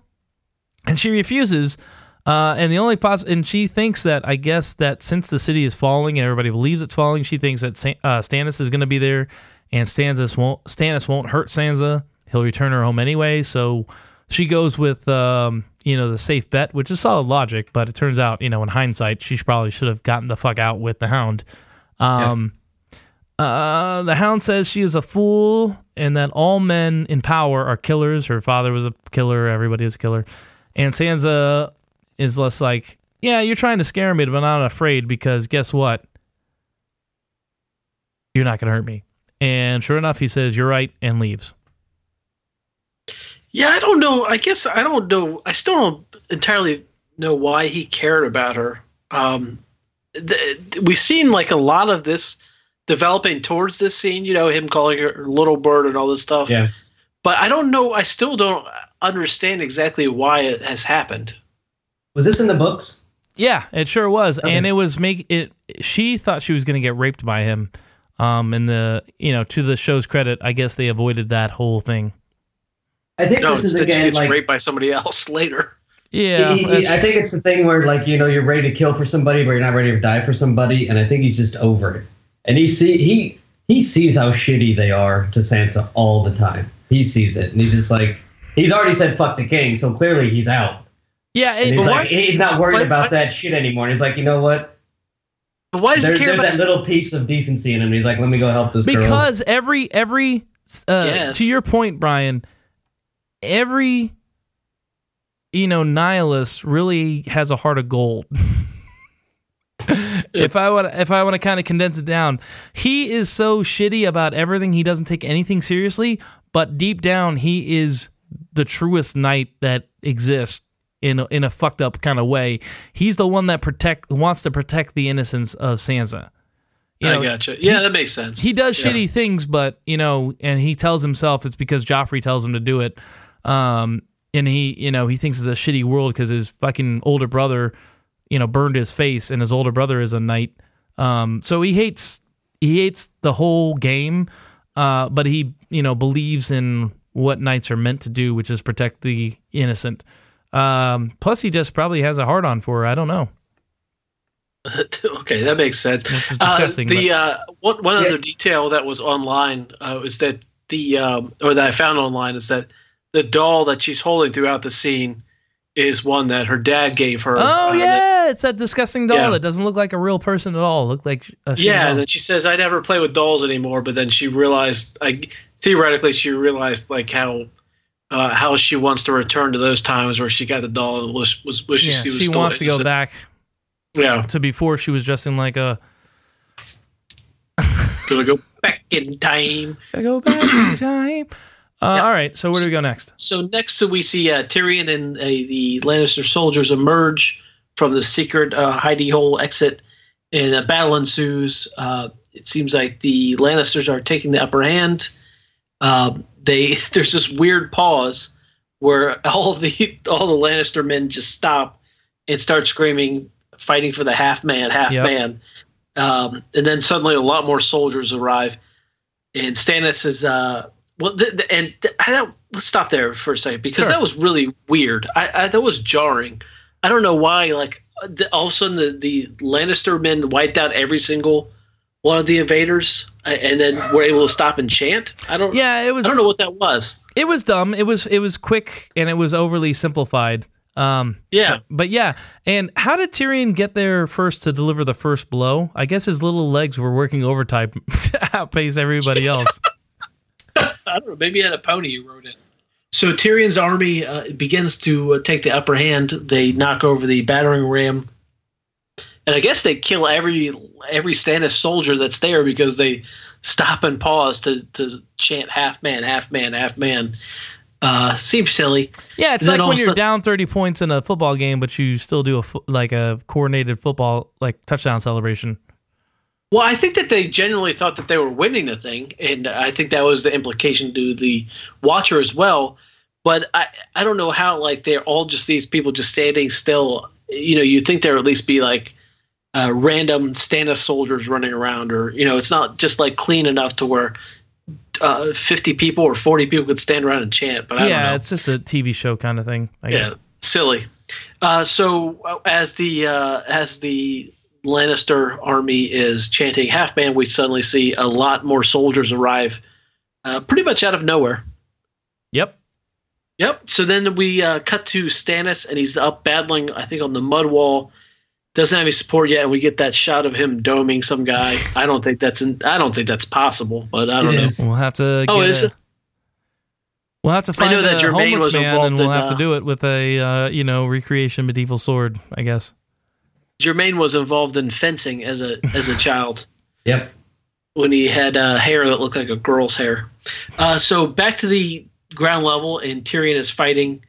and she refuses. Uh, and the only poss- and she thinks that I guess that since the city is falling and everybody believes it's falling, she thinks that uh, Stannis is going to be there, and Stannis won't Stannis won't hurt Sansa. He'll return her home anyway. So she goes with um, you know the safe bet, which is solid logic. But it turns out, you know, in hindsight, she probably should have gotten the fuck out with the Hound. Um, uh, the Hound says she is a fool and that all men in power are killers. Her father was a killer. Everybody was a killer. And Sansa is less like, yeah, you're trying to scare me, but I'm not afraid because guess what? You're not going to hurt me. And sure enough, he says, you're right, and leaves. Yeah, I don't know. I guess I don't know. I still don't entirely know why he cared about her. Um, th- we've seen like a lot of this developing towards this scene. You know, him calling her little bird and all this stuff. Yeah. But I don't know. I still don't understand exactly why it has happened. Was this in the books? Yeah, it sure was, Okay. and it was make it. She thought she was going to get raped by him. Um, and the you know to the show's credit, I guess they avoided that whole thing. I think No, this is instead she again gets like raped by somebody else [LAUGHS] later. Yeah, he- he- I think it's the thing where like you know you're ready to kill for somebody, but you're not ready to die for somebody, and I think he's just over it. And he see he he sees how shitty they are to Sansa all the time. He sees it, and he's just like he's already said fuck the king, so clearly he's out. Yeah. And It, he's, like, he's not worried why- about why- that shit anymore. And he's like, you know what? But why does There, he care there's about that little piece of decency in him. He's like, let me go help this girl. because every every uh, Yes. to your point, Brian, every you know nihilist really has a heart of gold. [LAUGHS] if I want, if I want to kind of condense it down, he is so shitty about everything. He doesn't take anything seriously, but deep down, he is the truest knight that exists in a, in a fucked up kind of way. He's the one that protect wants to protect the innocence of Sansa. You I gotcha. Yeah, that makes sense. he does Yeah. shitty things, but you know, and he tells himself it's because Joffrey tells him to do it. Um, and he, you know, he thinks it's a shitty world because his fucking older brother, you know, burned his face, and his older brother is a knight. Um, so he hates he hates the whole game, uh, but he, you know, believes in what knights are meant to do, which is protect the innocent. Um, plus, he just probably has a hard on for her. I don't know. [LAUGHS] okay, that makes sense. Which is Uh, disgusting. the uh, one one Yeah. other detail that was online uh, is that the um, or that I found online is that the doll that she's holding throughout the scene is one that her dad gave her. oh uh, that- yeah, it's that disgusting doll Yeah. that doesn't look like a real person at all. Look like a yeah, doll. and then she says, "I never play with dolls anymore." But then she realized, like theoretically, she realized like how uh, how she wants to return to those times where she got the doll and was was wishes yeah, she was she wants to go back Yeah, to before she was dressing like a. [LAUGHS] gonna go back in time. I go back in [CLEARS THROAT] time. Uh, Yeah. All right, so where do we go next? So next, so we see uh, Tyrion and uh, the Lannister soldiers emerge from the secret uh, hidey hole exit, and a battle ensues. Uh, it seems like the Lannisters are taking the upper hand. Um, they [LAUGHS] there's this weird pause where all the all the Lannister men just stop and start screaming, fighting for the half man, half Yep. man. Um, and then suddenly a lot more soldiers arrive, and Stannis is uh, well, th- th- and th- I don't, let's stop there for a second because Sure. that was really weird. I, I that was jarring. I don't know why. Like uh, all of a sudden, the the Lannister men wiped out every single one of the invaders, uh, and then were able to stop and chant. I don't. Yeah, it was. I don't know what that was. It was dumb. It was. It was quick and it was overly simplified. Um, Yeah, but yeah. And how did Tyrion get there first to deliver the first blow? I guess his little legs were working overtime [LAUGHS] to outpace everybody [LAUGHS] else. I don't know. Maybe he had a pony he rode in. So Tyrion's army uh, begins to uh, take the upper hand. They knock over the battering ram, and I guess they kill every every Stannis soldier that's there because they stop and pause to to chant "half man, half man, half man." Uh, seems silly. Yeah, it's And like when you're also- down 30 points in a football game, but you still do a fo- like a coordinated football like touchdown celebration. Well, I think that they genuinely thought that they were winning the thing, and I think that was the implication to the watcher as well. But I, I don't know how like they're all just these people just standing still. You know, you'd think there would at least be like uh, random Stannis soldiers running around, or you know, it's not just like clean enough to where uh, fifty people or forty people could stand around and chant. But I don't yeah, know. it's just a TV show kind of thing. I yeah, guess. silly. Uh, so uh, as the uh, as the Lannister army is chanting half man, we suddenly see a lot more soldiers arrive, uh, pretty much out of nowhere. Yep. Yep. So then we uh, cut to Stannis, and he's up battling, I think, on the mud wall. Doesn't have any support yet, and we get that shot of him doming some guy. I don't think that's in, I don't think that's possible, but I don't know. We'll have to. Oh, is a- it? We'll have to find know that Jermaine homeless was man, involved and we'll in, have to uh, do it with a uh, you know recreation medieval sword. I guess. Jermaine was involved in fencing as a as a child. [LAUGHS] Yep. when he had uh, hair that looked like a girl's hair. Uh, so back to the ground level, and Tyrion is fighting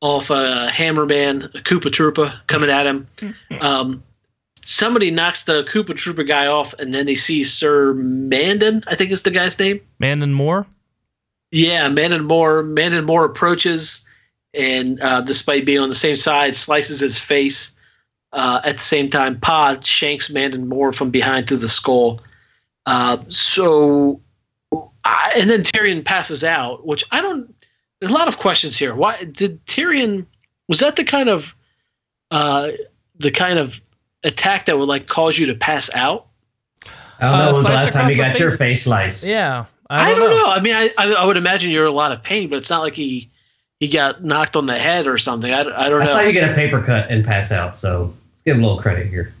off a hammerman, a Koopa Troopa coming at him. Um, somebody knocks the Koopa Troopa guy off, and then he sees Sir Mandan, I think is the guy's name. Mandon Moore. Yeah, Mandon Moore. Mandon Moore approaches, and uh, despite being on the same side, slices his face. Uh, at the same time, Pod shanks Mandon Moore from behind through the skull. Uh, so, I, and then Tyrion passes out, which I don't. There's a lot of questions here. Why did Tyrion? Was that the kind of, uh, the kind of attack that would like cause you to pass out? I don't Uh, know when the last time you the got your face? face sliced. Yeah. I don't, know. I mean, I, I I would imagine you're in a lot of pain, but it's not like he he got knocked on the head or something. I, I don't I know. I saw you get a paper cut and pass out, so let's give him a little credit here.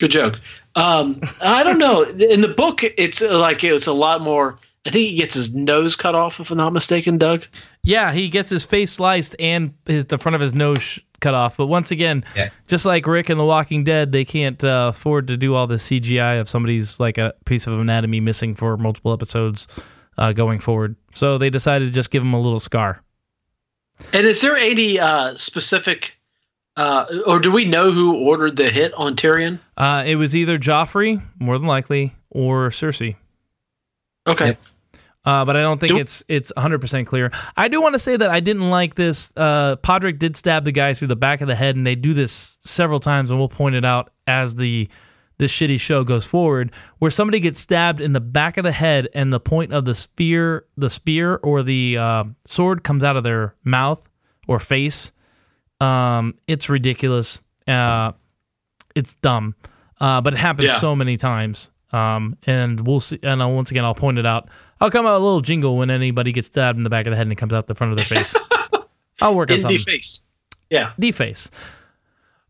Good joke. Um, I don't know. In the book, it's uh, like it was a lot more. I think he gets his nose cut off, if I'm not mistaken, Doug. Yeah, he gets his face sliced and his, the front of his nose sh- cut off. But once again, Yeah. just like Rick in The Walking Dead, they can't uh, afford to do all the CGI of somebody's like a piece of anatomy missing for multiple episodes uh, going forward. So they decided to just give him a little scar. And is there any uh, specific, uh, or do we know who ordered the hit on Tyrion? Uh, it was either Joffrey, more than likely, or Cersei. Okay. Yep. Uh, but I don't think it's it's 100% clear. I do want to say that I didn't like this. Uh, Podrick did stab the guy through the back of the head, and they do this several times, and we'll point it out as the this shitty show goes forward, where somebody gets stabbed in the back of the head, and the point of the spear, the spear or the uh, sword comes out of their mouth or face. Um, it's ridiculous. Uh, it's dumb. uh, but it happens Yeah. so many times. Um, and we'll see. And I'll, once again, I'll point it out. I'll come out a little jingle when anybody gets stabbed in the back of the head and it comes out the front of their face. [LAUGHS] I'll work on In something. the face. Yeah. deface.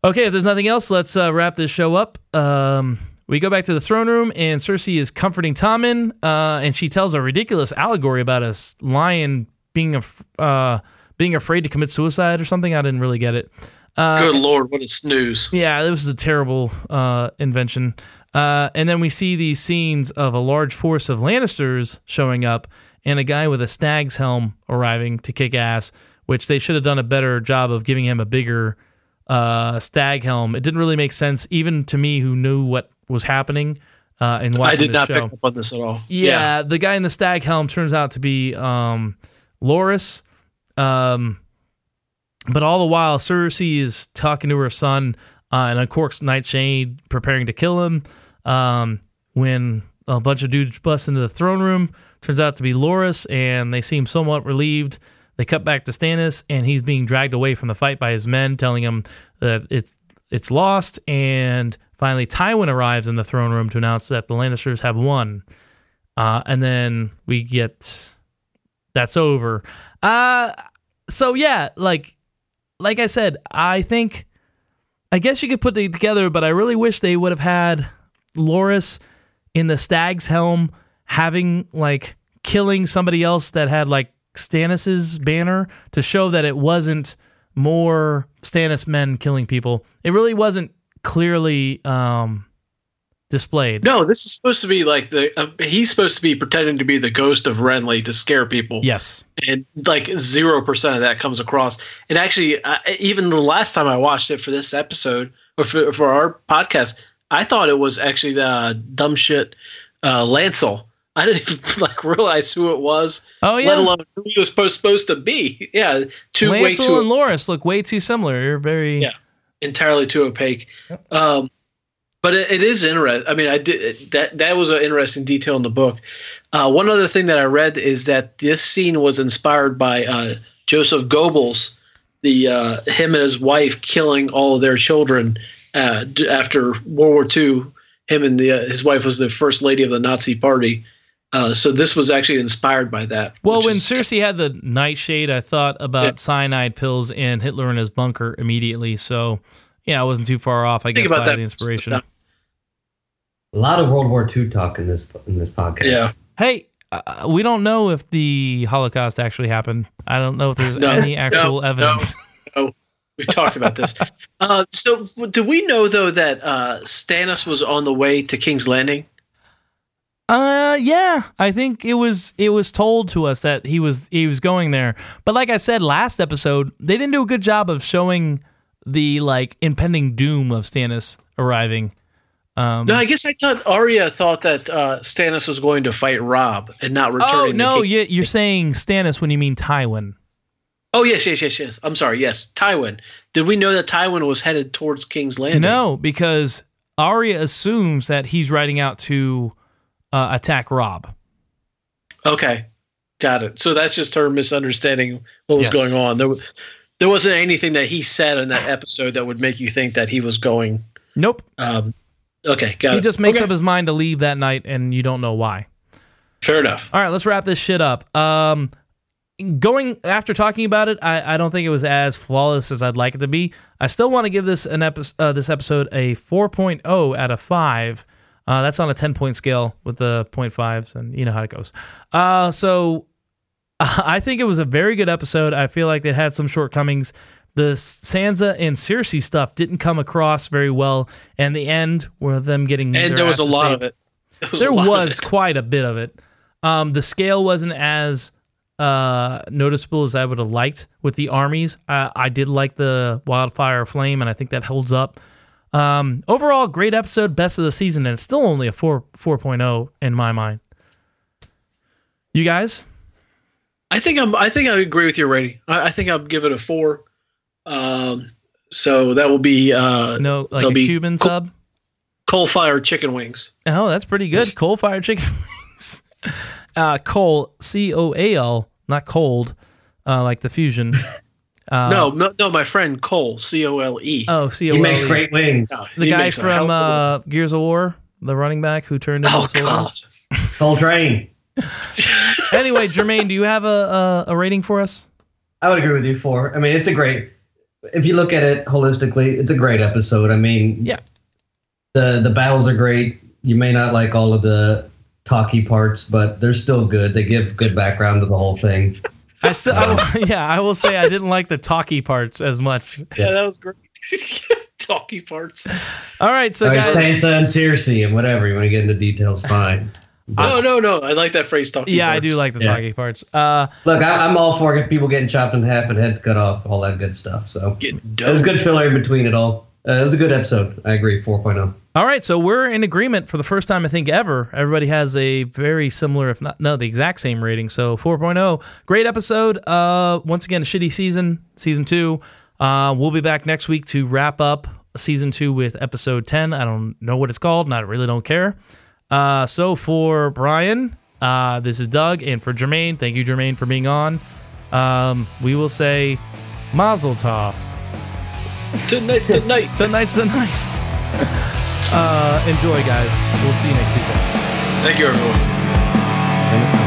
Okay, if there's nothing else, let's uh, wrap this show up. Um, we go back to the throne room, and Cersei is comforting Tommen, uh, and she tells a ridiculous allegory about a lion being af- uh, being afraid to commit suicide or something. I didn't really get it. Uh, Good lord, what a snooze. yeah, this was a terrible uh, invention. Uh, and then we see these scenes of a large force of Lannisters showing up and a guy with a stag's helm arriving to kick ass, which they should have done a better job of giving him a bigger uh, stag helm. It didn't really make sense, even to me who knew what was happening uh, watching I did not show. pick up on this at all. Yeah, the guy in the stag helm turns out to be um, Loras. Um, but all the while, Cersei is talking to her son uh, and uncorks Nightshade, preparing to kill him. Um, when a bunch of dudes bust into the throne room, turns out to be Loras, and they seem somewhat relieved. They cut back to Stannis, and he's being dragged away from the fight by his men, telling him that it's it's lost. And finally, Tywin arrives in the throne room to announce that the Lannisters have won. Uh, and then we get that's over. Uh, so yeah, like like I said, I think I guess you could put it together, but I really wish they would have had Loras in the stag's helm having like killing somebody else that had like Stannis's banner to show that it wasn't more Stannis men killing people. It really wasn't clearly um displayed. No, this is supposed to be like the. Uh, he's supposed to be pretending to be the ghost of Renly to scare people. Yes. and like zero percent of that comes across. And actually, uh, even the last time I watched it for this episode or for, for our podcast, I thought it was actually the dumb shit uh, Lancel. I didn't even [LAUGHS] like realize who it was, Oh yeah. let alone who he was supposed, supposed to be. [LAUGHS] Yeah, too way Lancel too and Loras look way too similar. You're very Yeah. entirely too opaque. Um, but it, it is interesting. I mean, I did that. That was an interesting detail in the book. Uh, one other thing that I read is that this scene was inspired by uh, Joseph Goebbels, the uh, him and his wife killing all of their children uh, after World War II. Him and the, uh, his wife was the first lady of the Nazi Party. Uh, so this was actually inspired by that. Well, which when is- Cersei had the nightshade, I thought about Yeah. cyanide pills and Hitler in his bunker immediately. So, yeah, I wasn't too far off, I think guess, about by that, the inspiration. A lot of World War II talk in this in this podcast. yeah, Hey, uh, we don't know if the Holocaust actually happened. I don't know if there's No, any [LAUGHS] actual no, evidence. We've talked about this. Uh, so, do we know though that uh, Stannis was on the way to King's Landing? Uh, yeah, I think it was it was told to us that he was he was going there. But like I said last episode, they didn't do a good job of showing the like impending doom of Stannis arriving. Um, No, I guess I thought Arya thought that uh, Stannis was going to fight Robb and not return. oh no, you, you're saying Stannis when you mean Tywin. Oh yes, yes, yes, yes. I'm sorry. Yes, Tywin. Did we know that Tywin was headed towards King's Landing? No, because Arya assumes that he's riding out to uh, attack Robb. Okay, got it. So that's just her misunderstanding what was Yes. going on. There, there wasn't anything that he said in that episode that would make you think that he was going. Nope. Um, okay, got He it. just makes Okay, up his mind to leave that night, and you don't know why. Fair enough. All right, let's wrap this shit up. Um, going after talking about it, I, I don't think it was as flawless as I'd like it to be. I still want to give this an epi- uh, this episode a 4.0 out of five. Uh, that's on a 10 point scale with the 0.5s, and you know how it goes. Uh, so [LAUGHS] I think it was a very good episode. I feel like it had some shortcomings. The Sansa and Cersei stuff didn't come across very well, and the end were them getting And [LAUGHS] there was a lot saved of it. There there a was quite a bit of it. Um, the scale wasn't as uh, noticeable as I would have liked with the armies. Uh, I did like the wildfire flame, and I think that holds up. Um, overall, great episode, best of the season, and it's still only a four 4.0 in my mind. You guys, I think I'm. I think I agree with your rating. I, I think I'll give it a four. Um, so that will be uh, no like a be Cuban sub. coal fired chicken wings. Oh, that's pretty good. Coal fired chicken [LAUGHS] wings. [LAUGHS] Uh, coal, C O A L, not cold, uh, like the fusion. [LAUGHS] Uh, no, no, no, my friend Cole, C O L E. Oh, C O He makes E. great wings. The He guy makes a hell from uh, Gears of War, the running back who turned into Oh a soldier. God. [LAUGHS] Full train. Anyway, Jermaine, do you have a, a a rating for us? I would agree with you. Four. I mean, it's a great. If you look at it holistically, it's a great episode. I mean, Yeah. The the battles are great. You may not like all of the talky parts, but they're still good. They give good background to the whole thing. I still, I will, [LAUGHS] yeah, I will say I didn't like the talky parts as much. Yeah, that was great. [LAUGHS] Talky parts. All right, so Like guys, Sansa and Cersei and whatever. You want to get into details, fine. No, no, no. I like that phrase. Talky yeah, I do like the Yeah. talky parts. Uh, Look, I, I'm all for people getting chopped in half and heads cut off, all that good stuff. So it was good filler in between it all. Uh, it was a good episode. I agree. oh. 4.0. all right, so we're in agreement for the first time I think ever. Everybody has a very similar, if not no, the exact same rating. So 4.0, great episode. Uh, once again, a shitty season, season two. Uh, we'll be back next week to wrap up season two with episode 10. I don't know what it's called, and I really don't care. Uh, so for Brian, uh, this is Doug, and for Jermaine, thank you, Jermaine, for being on. Um, we will say Mazel Tov. Tonight's the night. Tonight's the night. Uh, enjoy, guys. We'll see you next Tuesday. Thank you, everyone.